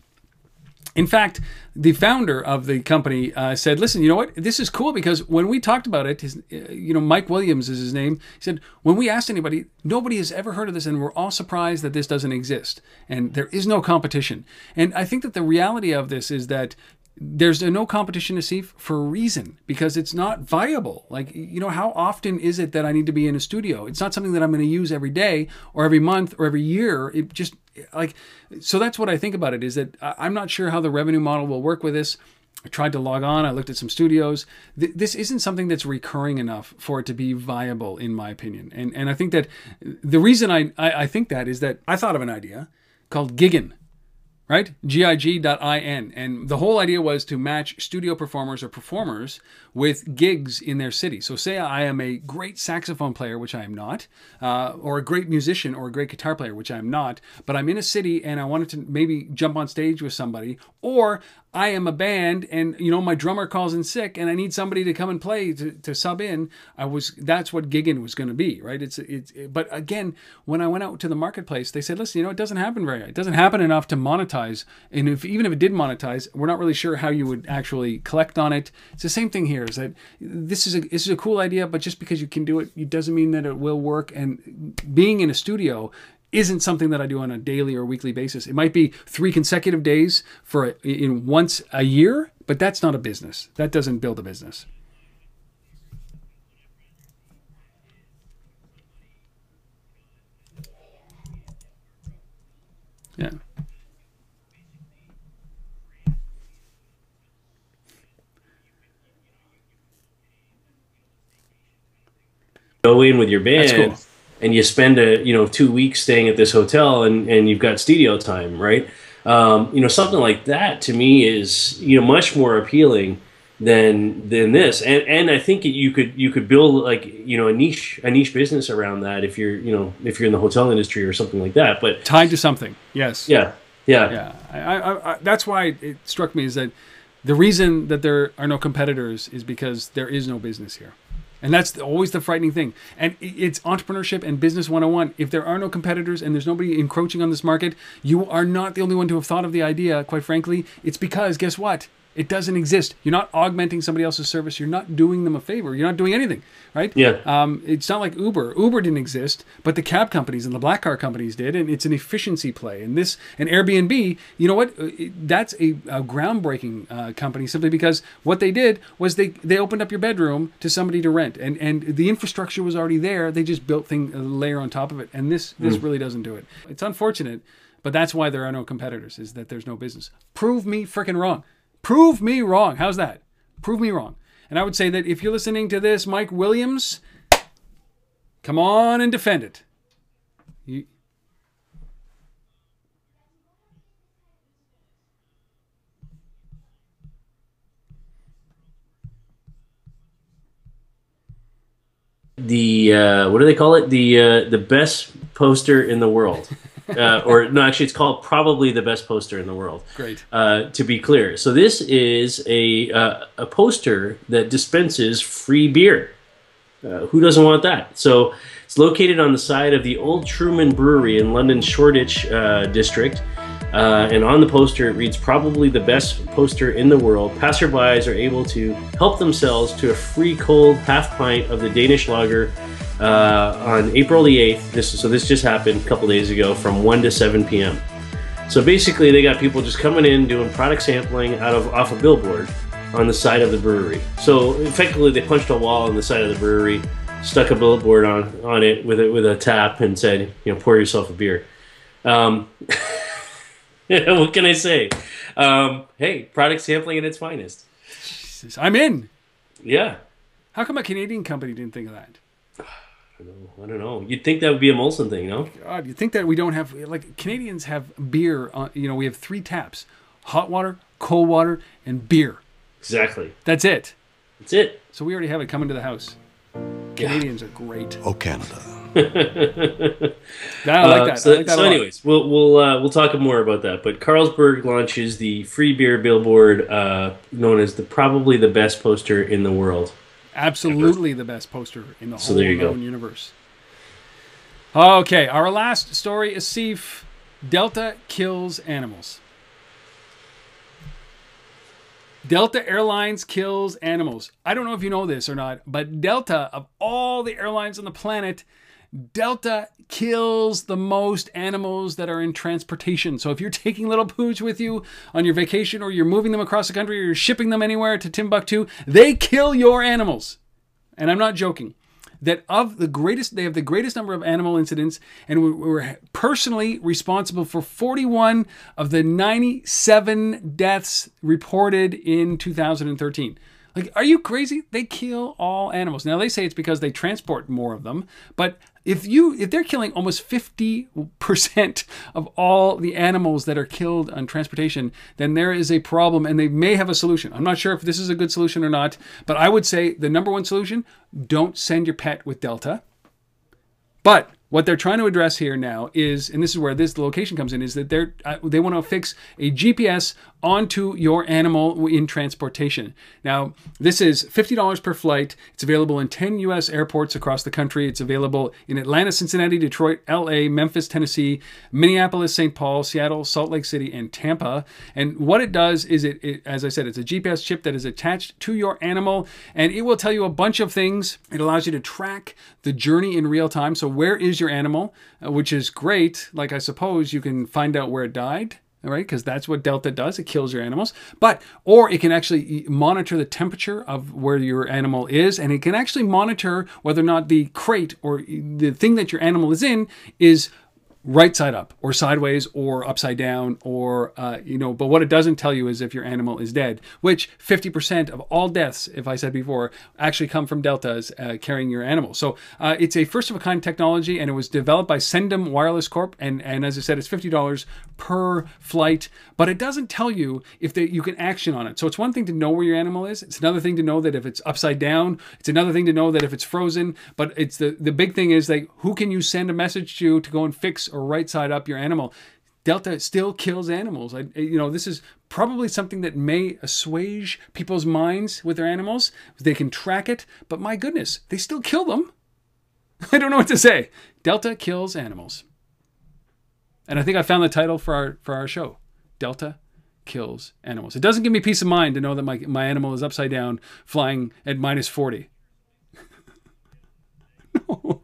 In fact, the founder of the company uh, said, "Listen, you know what? This is cool because when we talked about it, his, uh, you know, Mike Williams is his name. He said when we asked anybody, nobody has ever heard of this, and we're all surprised that this doesn't exist, and there is no competition. And I think that the reality of this is that." There's no competition to see for a reason because it's not viable. Like, you know, how often is it that I need to be in a studio? It's not something that I'm going to use every day or every month or every year. It just like so that's what I think about it is that I'm not sure how the revenue model will work with this. I tried to log on. I looked at some studios. Th- this isn't something that's recurring enough for it to be viable, in my opinion. And and I think that the reason I, I, I think that is that I thought of an idea called Giggin, right? G-I-G.in. And the whole idea was to match studio performers or performers with gigs in their city. So say I am a great saxophone player, which I am not, uh, or a great musician or a great guitar player, which I am not, but I'm in a city and I wanted to maybe jump on stage with somebody, or I am a band and you know my drummer calls in sick and I need somebody to come and play to, to sub in. I was that's what gigging was going to be, right? It's it's but again, when I went out to the marketplace, they said, "Listen, you know, it doesn't happen very it doesn't happen enough to monetize. And if even if it did monetize, we're not really sure how you would actually collect on it. It's the same thing here is that this is a this is a cool idea, but just because you can do it, it doesn't mean that it will work and being in a studio isn't something that I do on a daily or weekly basis. It might be three consecutive days for a, in once a year, but that's not a business. That doesn't build a business. Yeah. Go in with your band. That's cool. And you spend a you know two weeks staying at this hotel and and you've got studio time right um, you know something like that to me is you know much more appealing than than this and and i think you could you could build like you know a niche a niche business around that if you're you know if you're in the hotel industry or something like that but Tied to something. Yes. yeah yeah, Yeah. I, I, I, that's why it struck me is that the reason that there are no competitors is because there is no business here. And that's always the frightening thing. And it's entrepreneurship and business 101. If there are no competitors and there's nobody encroaching on this market, you are not the only one to have thought of the idea, quite frankly. It's because, guess what? It doesn't exist. You're not augmenting somebody else's service. You're not doing them a favor. You're not doing anything, right? Yeah. Um, it's not like Uber. Uber didn't exist, but the cab companies and the black car companies did, and it's an efficiency play. And this, and Airbnb, you know what? Uh, That's a, a groundbreaking uh, company simply because what they did was they they opened up your bedroom to somebody to rent, and and the infrastructure was already there. They just built thing a layer on top of it, and this this really doesn't do it. It's unfortunate, but that's why there are no competitors. Is that there's no business. Prove me freaking wrong. Prove me wrong. How's that? Prove me wrong. And I would say that if you're listening to this, Mike Williams, come on and defend it. You, the uh, what do they call it? The uh, the best poster in the world, uh, or no, actually, it's called probably the best poster in the world. Great. Uh, to be clear, so this is a uh, a poster that dispenses free beer. Uh, who doesn't want that? So it's located on the side of the Old Truman Brewery in London's Shoreditch uh, district. Uh, and on the poster, it reads, probably the best poster in the world. Passerbys are able to help themselves to a free cold half pint of the Danish lager uh, on April the 8th. This, so this just happened a couple days ago from 1 to 7 p.m. So basically, they got people just coming in doing product sampling out of off a billboard on the side of the brewery. So effectively, they punched a wall on the side of the brewery, stuck a billboard on on it with a, with a tap, and said, you know, pour yourself a beer. Um, what can I say? Um, hey, product sampling at its finest. Jesus, I'm in. Yeah. How come a Canadian company didn't think of that? I don't know. You'd think that would be a Molson thing, no? God, you think that we don't have like Canadians have beer? On, you know, we have three taps: hot water, cold water, and beer. Exactly. That's it. That's it. So we already have it coming to the house. Canadians are great. Oh, Canada. I like Uh, that. So, I like that so anyways, we'll we'll uh, we'll talk more about that. But Carlsberg launches the free beer billboard, uh, known as the probably the best poster in the world. Absolutely the best poster in the So whole you go. known universe. Okay, our last story is Sif. Delta kills animals. Delta Airlines kills animals. I don't know if you know this or not, but Delta, of all the airlines on the planet, Delta kills the most animals that are in transportation. So if you're taking little pooch with you on your vacation or you're moving them across the country or you're shipping them anywhere to Timbuktu, they kill your animals. And I'm not joking. That of the greatest, they have the greatest number of animal incidents, and we we were personally responsible for 41 of the 97 deaths reported in 2013. Like, are you crazy? They kill all animals. Now they say it's because they transport more of them, but if you if they're killing almost 50% of all the animals that are killed on transportation, then there is a problem and they may have a solution. I'm not sure if this is a good solution or not, but I would say the number one solution, don't send your pet with Delta. But what they're trying to address here now is, and this is where this location comes in, is that they're uh, they want to fix a GPS onto your animal in transportation. Now, this is fifty dollars per flight. It's available in ten U.S. airports across the country. It's available in Atlanta, Cincinnati, Detroit, L.A., Memphis, Tennessee, Minneapolis, St. Paul, Seattle, Salt Lake City, and Tampa. And what it does is, it, it as I said, it's a GPS chip that is attached to your animal, and it will tell you a bunch of things. It allows you to track the journey in real time. So where is your animal, uh, which is great. Like I suppose you can find out where it died. Right, because that's what Delta does. It kills your animals. But, or it can actually monitor the temperature of where your animal is, and it can actually monitor whether or not the crate or the thing that your animal is in is right side up or sideways or upside down or uh, you know but what it doesn't tell you is if your animal is dead which 50% of all deaths if i said before actually come from deltas uh, carrying your animal. So uh, it's a first of a kind technology and it was developed by sendum wireless corp. And, and as i said it's $50 per flight but it doesn't tell you if they, you can action on it. So it's one thing to know where your animal is. It's another thing to know that if it's upside down it's another thing to know that if it's frozen but it's the the big thing is like who can you send a message to to go and fix or right side up your animal. Delta still kills animals. I, you know, this is probably something that may assuage people's minds with their animals. They can track it, but my goodness, they still kill them. I don't know what to say. Delta kills animals. And I think I found the title for our for our show. Delta kills animals. It doesn't give me peace of mind to know that my, my animal is upside down flying at minus 40. no.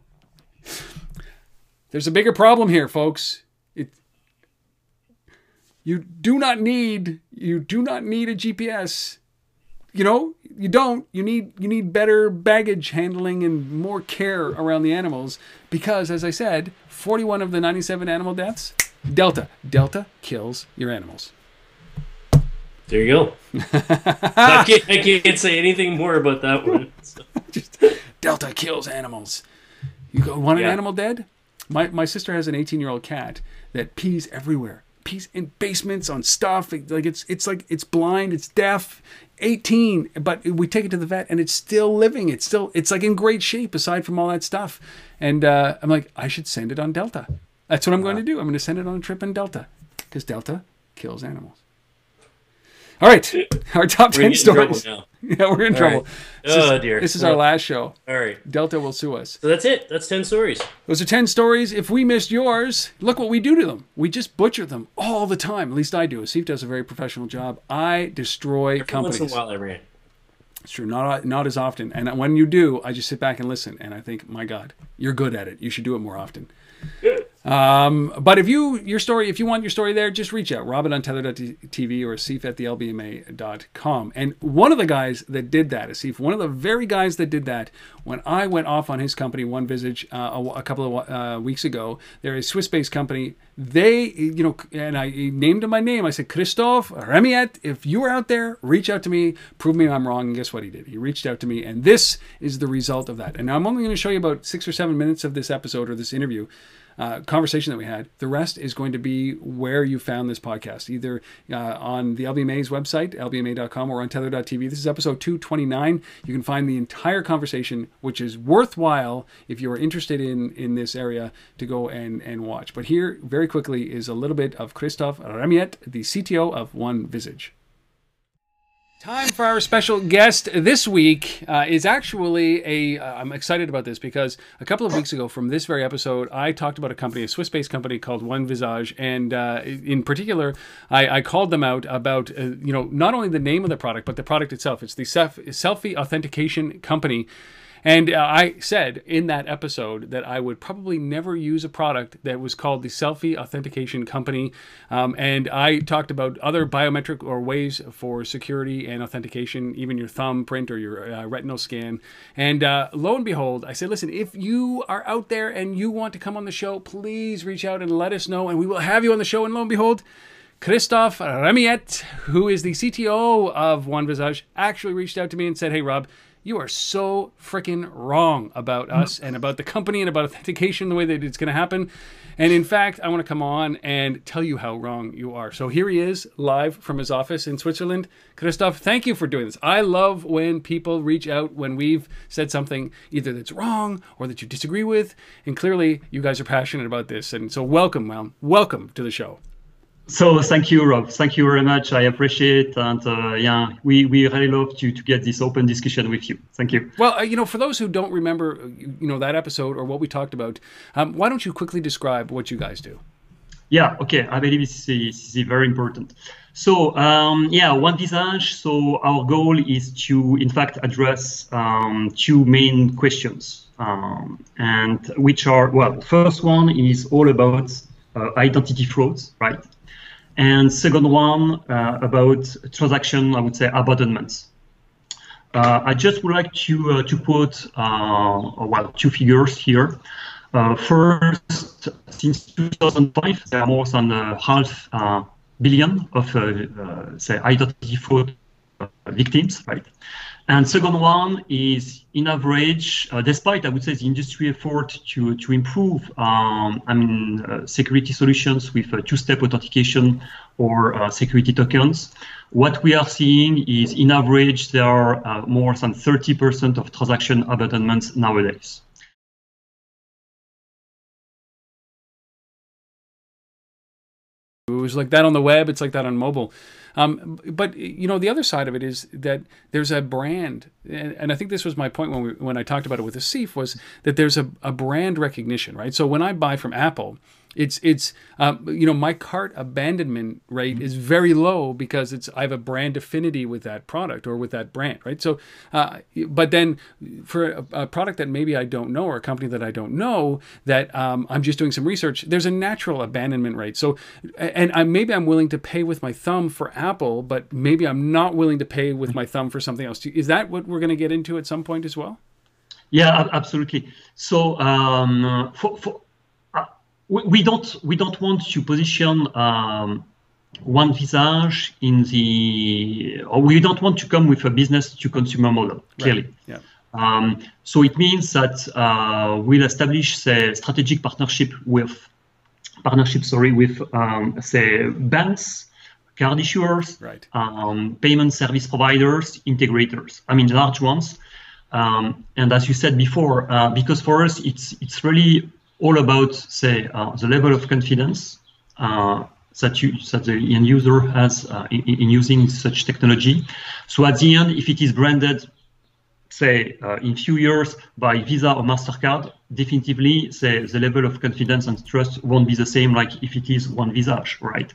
There's a bigger problem here, folks. It, you do not need you do not need a GPS. You know, you don't. You need you need better baggage handling and more care around the animals because as I said, 41 of the 97 animal deaths, Delta. Delta kills your animals. There you go. I, can't, I can't say anything more about that one. So. Just, Delta kills animals. You go want an Yeah. animal dead? My my sister has an 18 year old cat that pees everywhere. Pees in basements on stuff. Like it's it's like it's blind. It's deaf. 18, but we take it to the vet and it's still living. It's still it's like in great shape aside from all that stuff. And uh, I'm like, I should send it on Delta. That's what I'm going to do. I'm going to send it on a trip in Delta because Delta kills animals. All right, our top We're 10 stories. now. Yeah, we're in All trouble. right. This Oh, is, dear. This is our last show. All right. Delta will sue us. So that's it. That's 10 stories. Those are 10 stories. If we missed yours, look what we do to them. We just butcher them all the time. At least I do. Asif does a very professional job. I destroy Every companies. once in a while rant. It's true. Not, not as often. And when you do, I just sit back and listen. And I think, my God, you're good at it. You should do it more often. Um, but if you your story, if you want your story there, just reach out, Robin on tether.tv or Asif at the lbma.com. And one of the guys that did that, Asif, one of the very guys that did that, when I went off on his company, One Visage, uh, a, a couple of uh, weeks ago, they're a Swiss-based company. They, you know, and I named him my name. I said, Christophe Remillet, if you are out there, reach out to me, prove me I'm wrong. And guess what he did? He reached out to me, and this is the result of that. And now I'm only going to show you about six or seven minutes of this episode or this interview uh, conversation that we had. The rest is going to be where you found this podcast, either uh, on the LBMA's website, lbma.com, or on tether.tv. This is episode 229. You can find the entire conversation, which is worthwhile if you are interested in, in this area to go and, and watch. But here, very quickly, is a little bit of Christophe Remillet, the CTO of One Visage. Time for our special guest this week uh, is actually a. Uh, I'm excited about this because a couple of weeks ago, from this very episode, I talked about a company, a Swiss-based company called One Visage, and uh, in particular, I, I called them out about uh, you know not only the name of the product but the product itself. It's the self, selfie authentication company. And uh, I said in that episode that I would probably never use a product that was called the Selfie Authentication Company. Um, and I talked about other biometric or ways for security and authentication, even your thumbprint or your uh, retinal scan. And uh, lo and behold, I said, listen, if you are out there and you want to come on the show, please reach out and let us know, and we will have you on the show. And lo and behold, Christophe Remillet, who is the CTO of One Visage, actually reached out to me and said, Hey, Rob, you are so freaking wrong about mm. us and about the company and about authentication, the way that it's going to happen. And in fact, I want to come on and tell you how wrong you are. So here he is, live from his office in Switzerland. Christophe, thank you for doing this. I love when people reach out when we've said something either that's wrong or that you disagree with. And clearly, you guys are passionate about this. And so, welcome, well, welcome to the show. So thank you, Rob. Thank you very much. I appreciate and uh, yeah, we, we really love to to get this open discussion with you. Thank you. Well, uh, you know, for those who don't remember, uh, you know, that episode or what we talked about, um, why don't you quickly describe what you guys do? Yeah, okay. I believe this is, this is very important. So um, yeah, one visage. So our goal is to, in fact, address um, two main questions, um, and which are well, first one is all about uh, identity frauds, right? And second one uh, about transaction, I would say abandonments. Uh, I just would like to uh, to quote uh, well two figures here. Uh, first, since 2005, there are more than a half uh, billion of say identity fraud victims, right? And second one is, in average, uh, despite I would say the industry effort to to improve, um, I mean, uh, security solutions with uh, two-step authentication or uh, security tokens, what we are seeing is, in average, there are uh, more than 30% of transaction abandonments nowadays. It was like that on the web. It's like that on mobile. Um, but you know, the other side of it is that there's a brand, and, and I think this was my point when we, when I talked about it with Asif was that there's a, a brand recognition, right? So when I buy from Apple, it's it's um, you know my cart abandonment rate is very low because it's I have a brand affinity with that product or with that brand, right? So, uh, but then for a, a, product that maybe I don't know or a company that I don't know that um, I'm just doing some research, there's a natural abandonment rate. So, and I, maybe I'm willing to pay with my thumb for Apple, but maybe I'm not willing to pay with my thumb for something else. Is that what we're going to get into at some point as well? Yeah, absolutely. So um, for, for we don't we don't want to position um, one visage in the or we don't want to come with a business to consumer model clearly. Right. Yeah. Um, so it means that uh, we'll establish a strategic partnership with partnership sorry with um, say banks, card issuers, right. um, payment service providers, integrators. I mean large ones. Um, and as you said before, uh, because for us it's it's really all about, say, uh, the level of confidence uh, that, you, that the end user has uh, in, in, using such technology. So at the end, if it is branded, say, in few years by Visa or MasterCard, definitively, say, the level of confidence and trust won't be the same like if it is one Visage, right?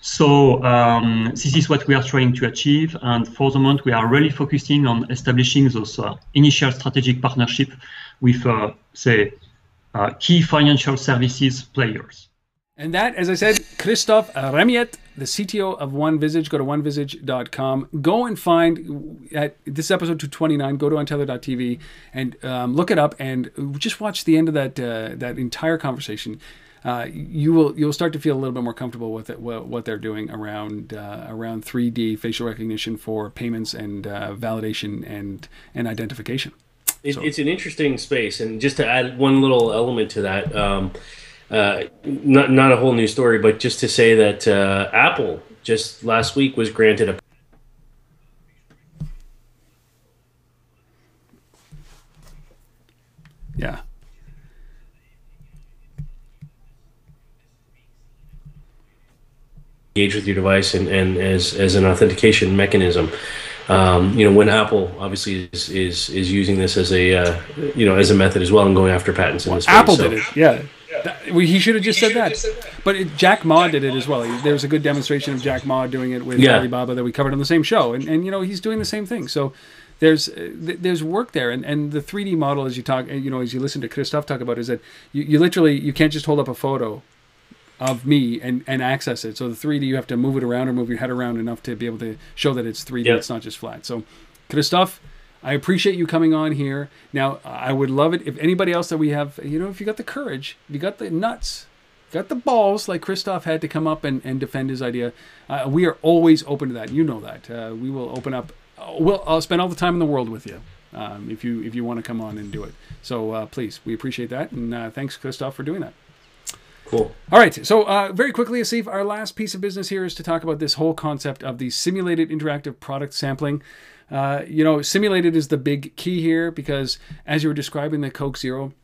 So um, this is what we are trying to achieve. And for the moment, we are really focusing on establishing those uh, initial strategic partnership with, uh, say, uh, key financial services players. And that, as I said, Christophe Remillet, the CTO of OneVisage. Go to onevisage.com. Go and find at this episode 229. Go to untether.tv and um, look it up and just watch the end of that uh, that entire conversation. Uh, you will you'll start to feel a little bit more comfortable with it, what they're doing around uh, around 3D facial recognition for payments and uh, validation and and identification. It, so. It's an interesting space, and just to add one little element to that, um, uh, not not a whole new story, but just to say that uh, Apple just last week was granted a yeah. engage with your device and, and as, as an authentication mechanism. Um, you know, when Apple obviously is, is is using this as a uh, you know as a method as well and going after patents in this. Apple space, did so. it, yeah. That, he should have just said that. But it, Jack Ma did it as well. There was a good demonstration of Jack Ma doing it with yeah. Alibaba that we covered on the same show, and and you know he's doing the same thing. So there's there's work there, and and the 3D model as you talk, you know, as you listen to Christophe talk about, is that you, you literally you can't just hold up a photo of me and, and access it. So the 3D, you have to move it around or move your head around enough to be able to show that it's 3D. Yep. It's not just flat. So, Christophe, I appreciate you coming on here. Now, I would love it if anybody else that we have, you know, if you got the courage, if you got the nuts, got the balls like Christophe had to come up and, and defend his idea, uh, we are always open to that. You know that. Uh, we will open up. We'll, I'll spend all the time in the world with you. Um, if you if you want to come on and do it, so uh, please, we appreciate that, and uh, thanks, Christophe, for doing that. Cool. All right. So, uh, very quickly, Asif, our last piece of business here is to talk about this whole concept of the simulated interactive product sampling. Uh, you know, simulated is the big key here because as you were describing the Coke Zero,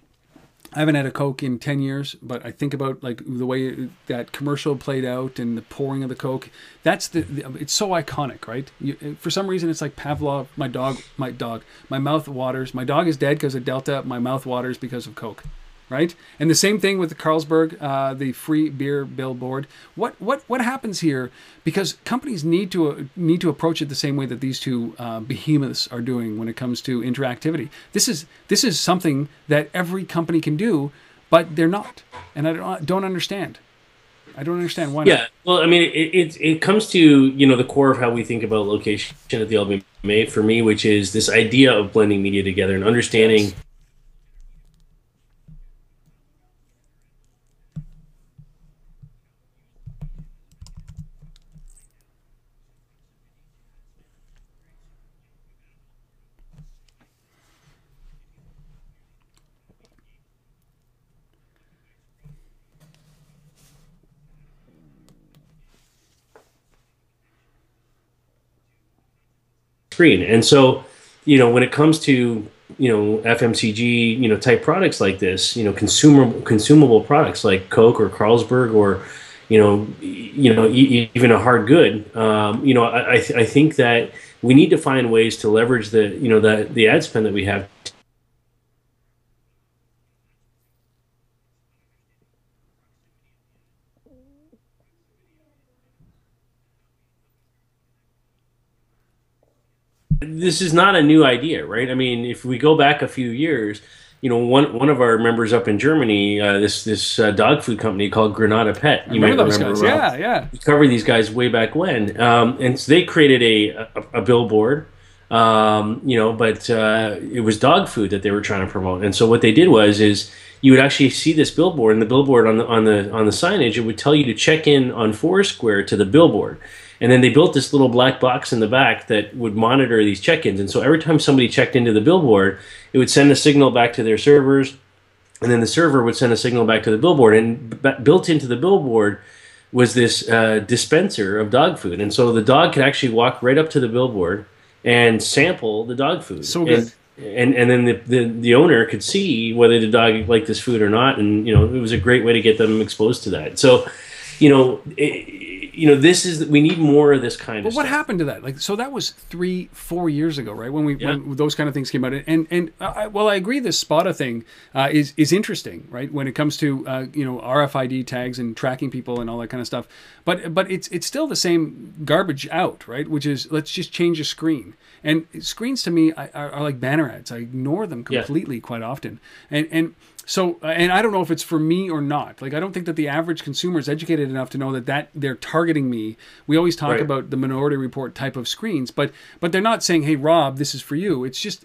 I haven't had a Coke in 10 years, but I think about like the way that commercial played out and the pouring of the Coke. That's the, the it's so iconic, right? You, for some reason, it's like Pavlov, my dog, my dog, my mouth waters. My dog is dead because of Delta. My mouth waters because of Coke right? And the same thing with the Carlsberg, uh, the free beer billboard. What what what happens here? Because companies need to uh, need to approach it the same way that these two uh, behemoths are doing when it comes to interactivity. This is this is something that every company can do, but they're not, and I don't, don't understand. I don't understand why. Yeah, not. well, I mean, it, it, it comes to you know the core of how we think about location at the LBMA for me, which is this idea of blending media together and understanding. Yes screen. And so, you know, when it comes to you know FMCG you know type products like this, you know consumable consumable products like Coke or Carlsberg or you know, you know, e- even a hard good. Um, you know, I, I, th- I think that we need to find ways to leverage the, you know, the the ad spend that we have this is not a new idea, right? I mean, if we go back a few years, you know, one one of our members up in Germany, uh, this this uh, dog food company called Granata Pet. You remember might remember, those guys? Yeah, yeah. We covered these guys way back when, um, and so they created a a, a billboard. Um, you know, but uh, it was dog food that they were trying to promote, and so what they did was is you would actually see this billboard, and the billboard on the on the on the signage it would tell you to check in on Foursquare to the billboard. And then they built this little black box in the back that would monitor these check-ins. And so every time somebody checked into the billboard, it would send a signal back to their servers, and then the server would send a signal back to the billboard. And b- built into the billboard was this uh, dispenser of dog food, and so the dog could actually walk right up to the billboard and sample the dog food. So good. And, and and then the, the, the owner could see whether the dog liked this food or not, and you know it was a great way to get them exposed to that. So, you know, it, you know, this is we need more of this kind but of. But what stuff. happened to that? Like, so that was three, four years ago, right? When we Yeah. when those kind of things came out, and and I, well, I agree. This Spotta thing uh, is is interesting, right? When it comes to uh, you know RFID tags and tracking people and all that kind of stuff, but but it's it's still the same garbage out, right? Which is let's just change a screen. And screens to me are, are like banner ads. I ignore them Yeah. completely quite often, and and. So, uh, and I don't know if it's for me or not. Like, I don't think that the average consumer is educated enough to know that that they're targeting me. We always talk Right. about the Minority Report type of screens, but but they're not saying, "Hey, Rob, this is for you." It's just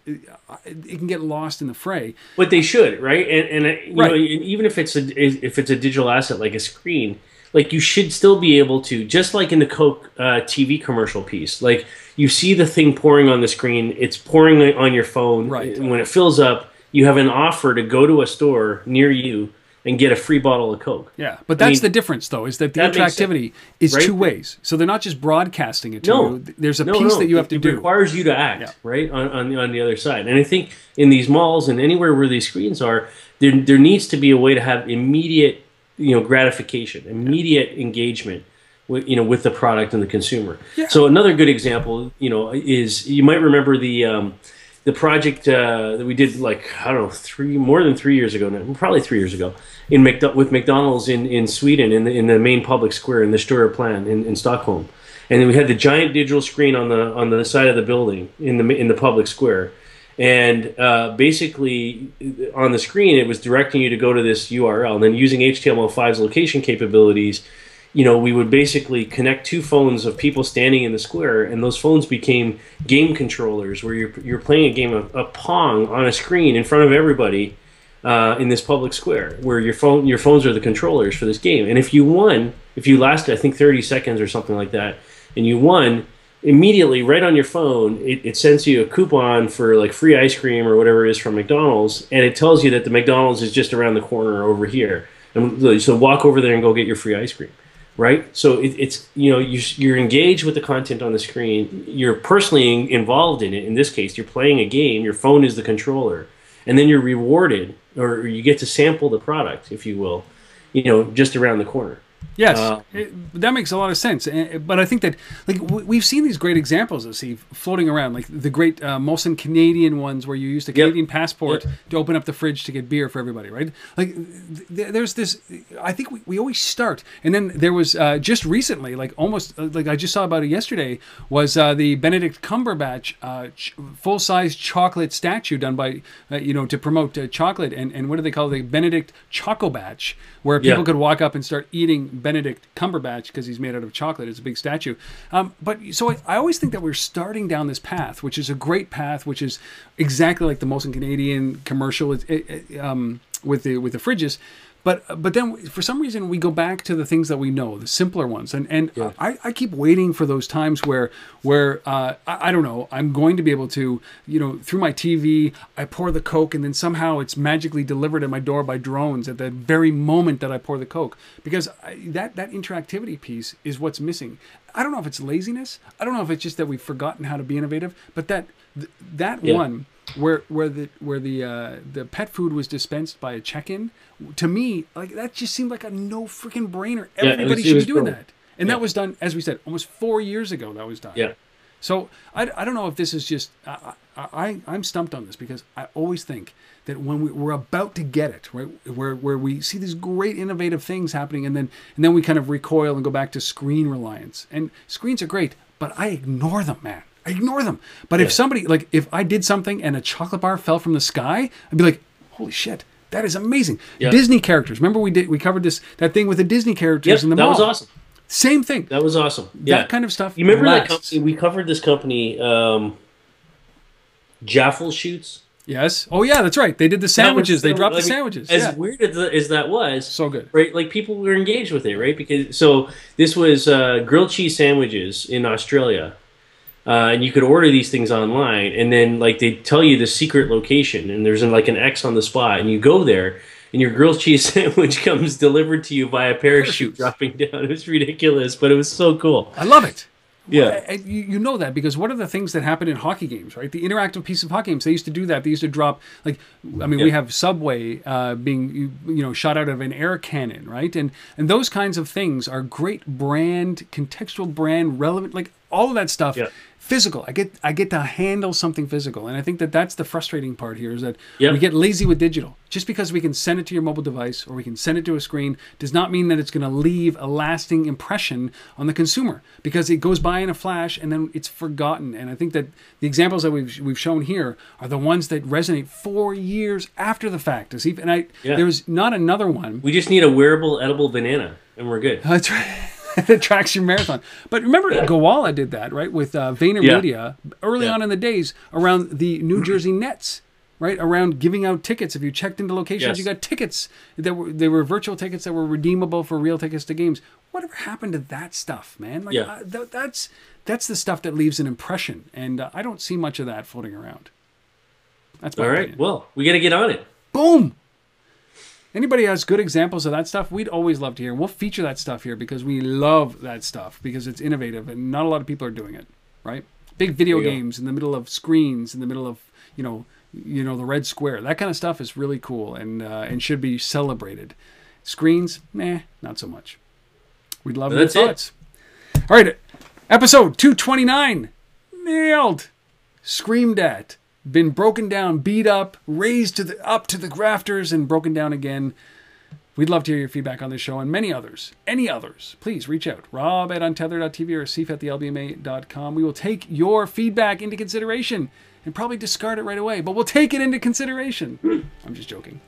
uh, it can get lost in the fray. But they should, right? And and uh, you Right. know, even if it's a if it's a digital asset like a screen, like you should still be able to, just like in the Coke uh, TV commercial piece, like you see the thing pouring on the screen, it's pouring on your phone, Right. When it fills up, you have an offer to go to a store near you and get a free bottle of Coke. Yeah, but I that's mean, the difference, though, is that the that interactivity is right? two ways. So they're not just broadcasting it to No, you. There's a no, piece no. that you have It- to it do. requires you to act Yeah. right on, on the on the other side. And I think in these malls and anywhere where these screens are, there there needs to be a way to have immediate you know gratification, immediate engagement. With, you know, with the product and the consumer. Yeah. So another good example, you know, is you might remember the um, the project uh, that we did like I don't know three more than three years ago now, probably three years ago in McDo- with McDonald's in, in Sweden in the, in the main public square in the Stureplan in, in Stockholm, and then we had the giant digital screen on the on the side of the building in the in the public square, and uh, basically on the screen it was directing you to go to this URL, and then using HTML5's location capabilities you know, we would basically connect two phones of people standing in the square, and those phones became game controllers where you're, you're playing a game of, of Pong on a screen in front of everybody uh, in this public square, where your phone your phones are the controllers for this game. And if you won, if you lasted, I think 30 seconds or something like that, and you won, immediately right on your phone, it, it sends you a coupon for like free ice cream or whatever it is from McDonald's, and it tells you that the McDonald's is just around the corner over here. And so walk over there and go get your free ice cream right? So it, it's you know you, you're engaged with the content on the screen. You're personally involved in it. In this case, you're playing a game. Your phone is the controller, and then you're rewarded, or you get to sample the product, if you will, you know, just around the corner. Yes, Uh, it- that makes a lot of sense. But I think that like w- we've seen these great examples of Steve floating around, like the great uh, Molson Canadian ones, where you use the Yep. Canadian passport Yep. to open up the fridge to get beer for everybody, right? Like th- there's this. I think we, we always start, and then there was uh, just recently, like almost uh, like I just saw about it yesterday, was uh, the Benedict Cumberbatch uh, ch- full size chocolate statue done by uh, you know to promote uh, chocolate, and and what do they call it? the Benedict Chocobatch, where people Yeah. could walk up and start eating Benedict Cumberbatch because he's made out of chocolate. It's a big statue. Um, but so I, I always think that we're starting down this path, which is a great path, which is exactly like the Molson Canadian commercial it, it, um, with the with the fridges. But but then for some reason we go back to the things that we know, the simpler ones, and and I, I keep waiting for those times where where uh, I, I don't know I'm going to be able to you know through my TV I pour the Coke and then somehow it's magically delivered at my door by drones at the very moment that I pour the Coke because I, that that interactivity piece is what's missing. I don't know if it's laziness. I don't know if it's just that we've forgotten how to be innovative. But that th- that Yeah. one where where the where the uh, the pet food was dispensed by a check-in to me like that just seemed like a no freaking brainer. Yeah, was- Everybody should be doing that. And Yeah. that was done, as we said, almost four years ago. That was done. Yeah. So I, I don't know if this is just I, I, I'm stumped on this because I always think that when we, we're about to get it right where where we see these great innovative things happening and then and then we kind of recoil and go back to screen reliance and screens are great but I ignore them man ignore them but if somebody like if I did something and a chocolate bar fell from the sky I'd be like holy shit that is amazing Yeah. Disney characters remember we did we covered this that thing with the Disney characters Yep, in the that mall That was awesome. same thing That was awesome. Yeah. that kind of stuff You remember that company? We covered this company, um, Jaffle Shoots. Yes. Oh yeah, that's right. They did the sandwiches. They dropped I the sandwiches. As yeah. weird as, as that was, So good. right? Like people were engaged with it, right? Because so this was uh, grilled cheese sandwiches in Australia, uh, and you could order these things online, and then like they tell you the secret location, and there's like an X on the spot, and you go there. And your grilled cheese sandwich comes delivered to you by a parachute dropping down. It was ridiculous, but it was so cool. I love it. Yeah. And you, know that because what are the things that happen in hockey games, right? The interactive piece of hockey games. They used to do that. They used to drop like, I mean, we have Subway uh, being you, you know shot out of an air cannon, right? And and those kinds of things are great brand, contextual brand, relevant, like all of that stuff. Yeah. Physical. I get I get to handle something physical, and I think that that's the frustrating part here is that Yeah. we get lazy with digital. Just because we can send it to your mobile device or we can send it to a screen does not mean that it's going to leave a lasting impression on the consumer because it goes by in a flash and then it's forgotten. And I think that the examples that we've we've shown here are the ones that resonate four years after the fact. Is even I Yeah. there's not another one We just need a wearable edible banana, and we're good. that's right. that tracks your marathon. But remember, Gowalla did that, right? With uh, VaynerMedia early Yeah. on in the days around the New Jersey Nets, right? Around giving out tickets. If you checked into locations, Yes. you got tickets that were they were virtual tickets that were redeemable for real tickets to games. Whatever happened to that stuff, man? Like Yeah. uh, th- that's that's the stuff that leaves an impression, and uh, I don't see much of that floating around. That's All right. opinion. Well, we got to get on it. Boom. Anybody has good examples of that stuff, we'd always love to hear. We'll feature that stuff here because we love that stuff because it's innovative and not a lot of people are doing it, right? Big video go. games in the middle of screens, in the middle of you know, you know the red square. That kind of stuff is really cool and uh, and should be celebrated. Screens, meh, not so much. We'd love your it. thoughts. All right, episode two twenty nine, nailed screamed at, been broken down, beat up, raised to the up to the grafters, and broken down again. We'd love to hear your feedback on this show and many others. Any others, please reach out. Rob at untether.tv or Sif at thelbma.com. We will take your feedback into consideration and probably discard it right away, but we'll take it into consideration. I'm just joking.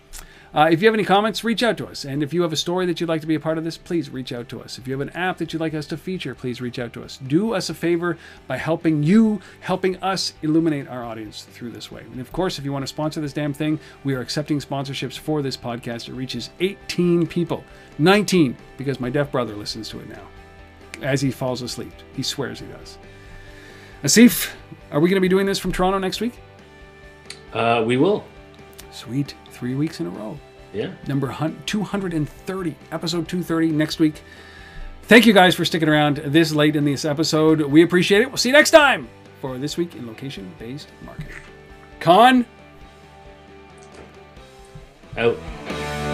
Uh, if you have any comments, reach out to us. And if you have a story that you'd like to be a part of this, please reach out to us. If you have an app that you'd like us to feature, please reach out to us. Do us a favor by helping you, helping us illuminate our audience through this way. And of course, if you want to sponsor this damn thing, we are accepting sponsorships for this podcast. It reaches 18 people, 19, because my deaf brother listens to it now as he falls asleep. He swears he does. Asif, are we going to be doing this from Toronto next week? Uh, we will. Sweet. Three weeks in a row. Yeah. number hun- 230, episode 230 next week. Thank you guys for sticking around this late in this episode. We appreciate it. We'll see you next time for This Week in Location Based Marketing. Con. Out.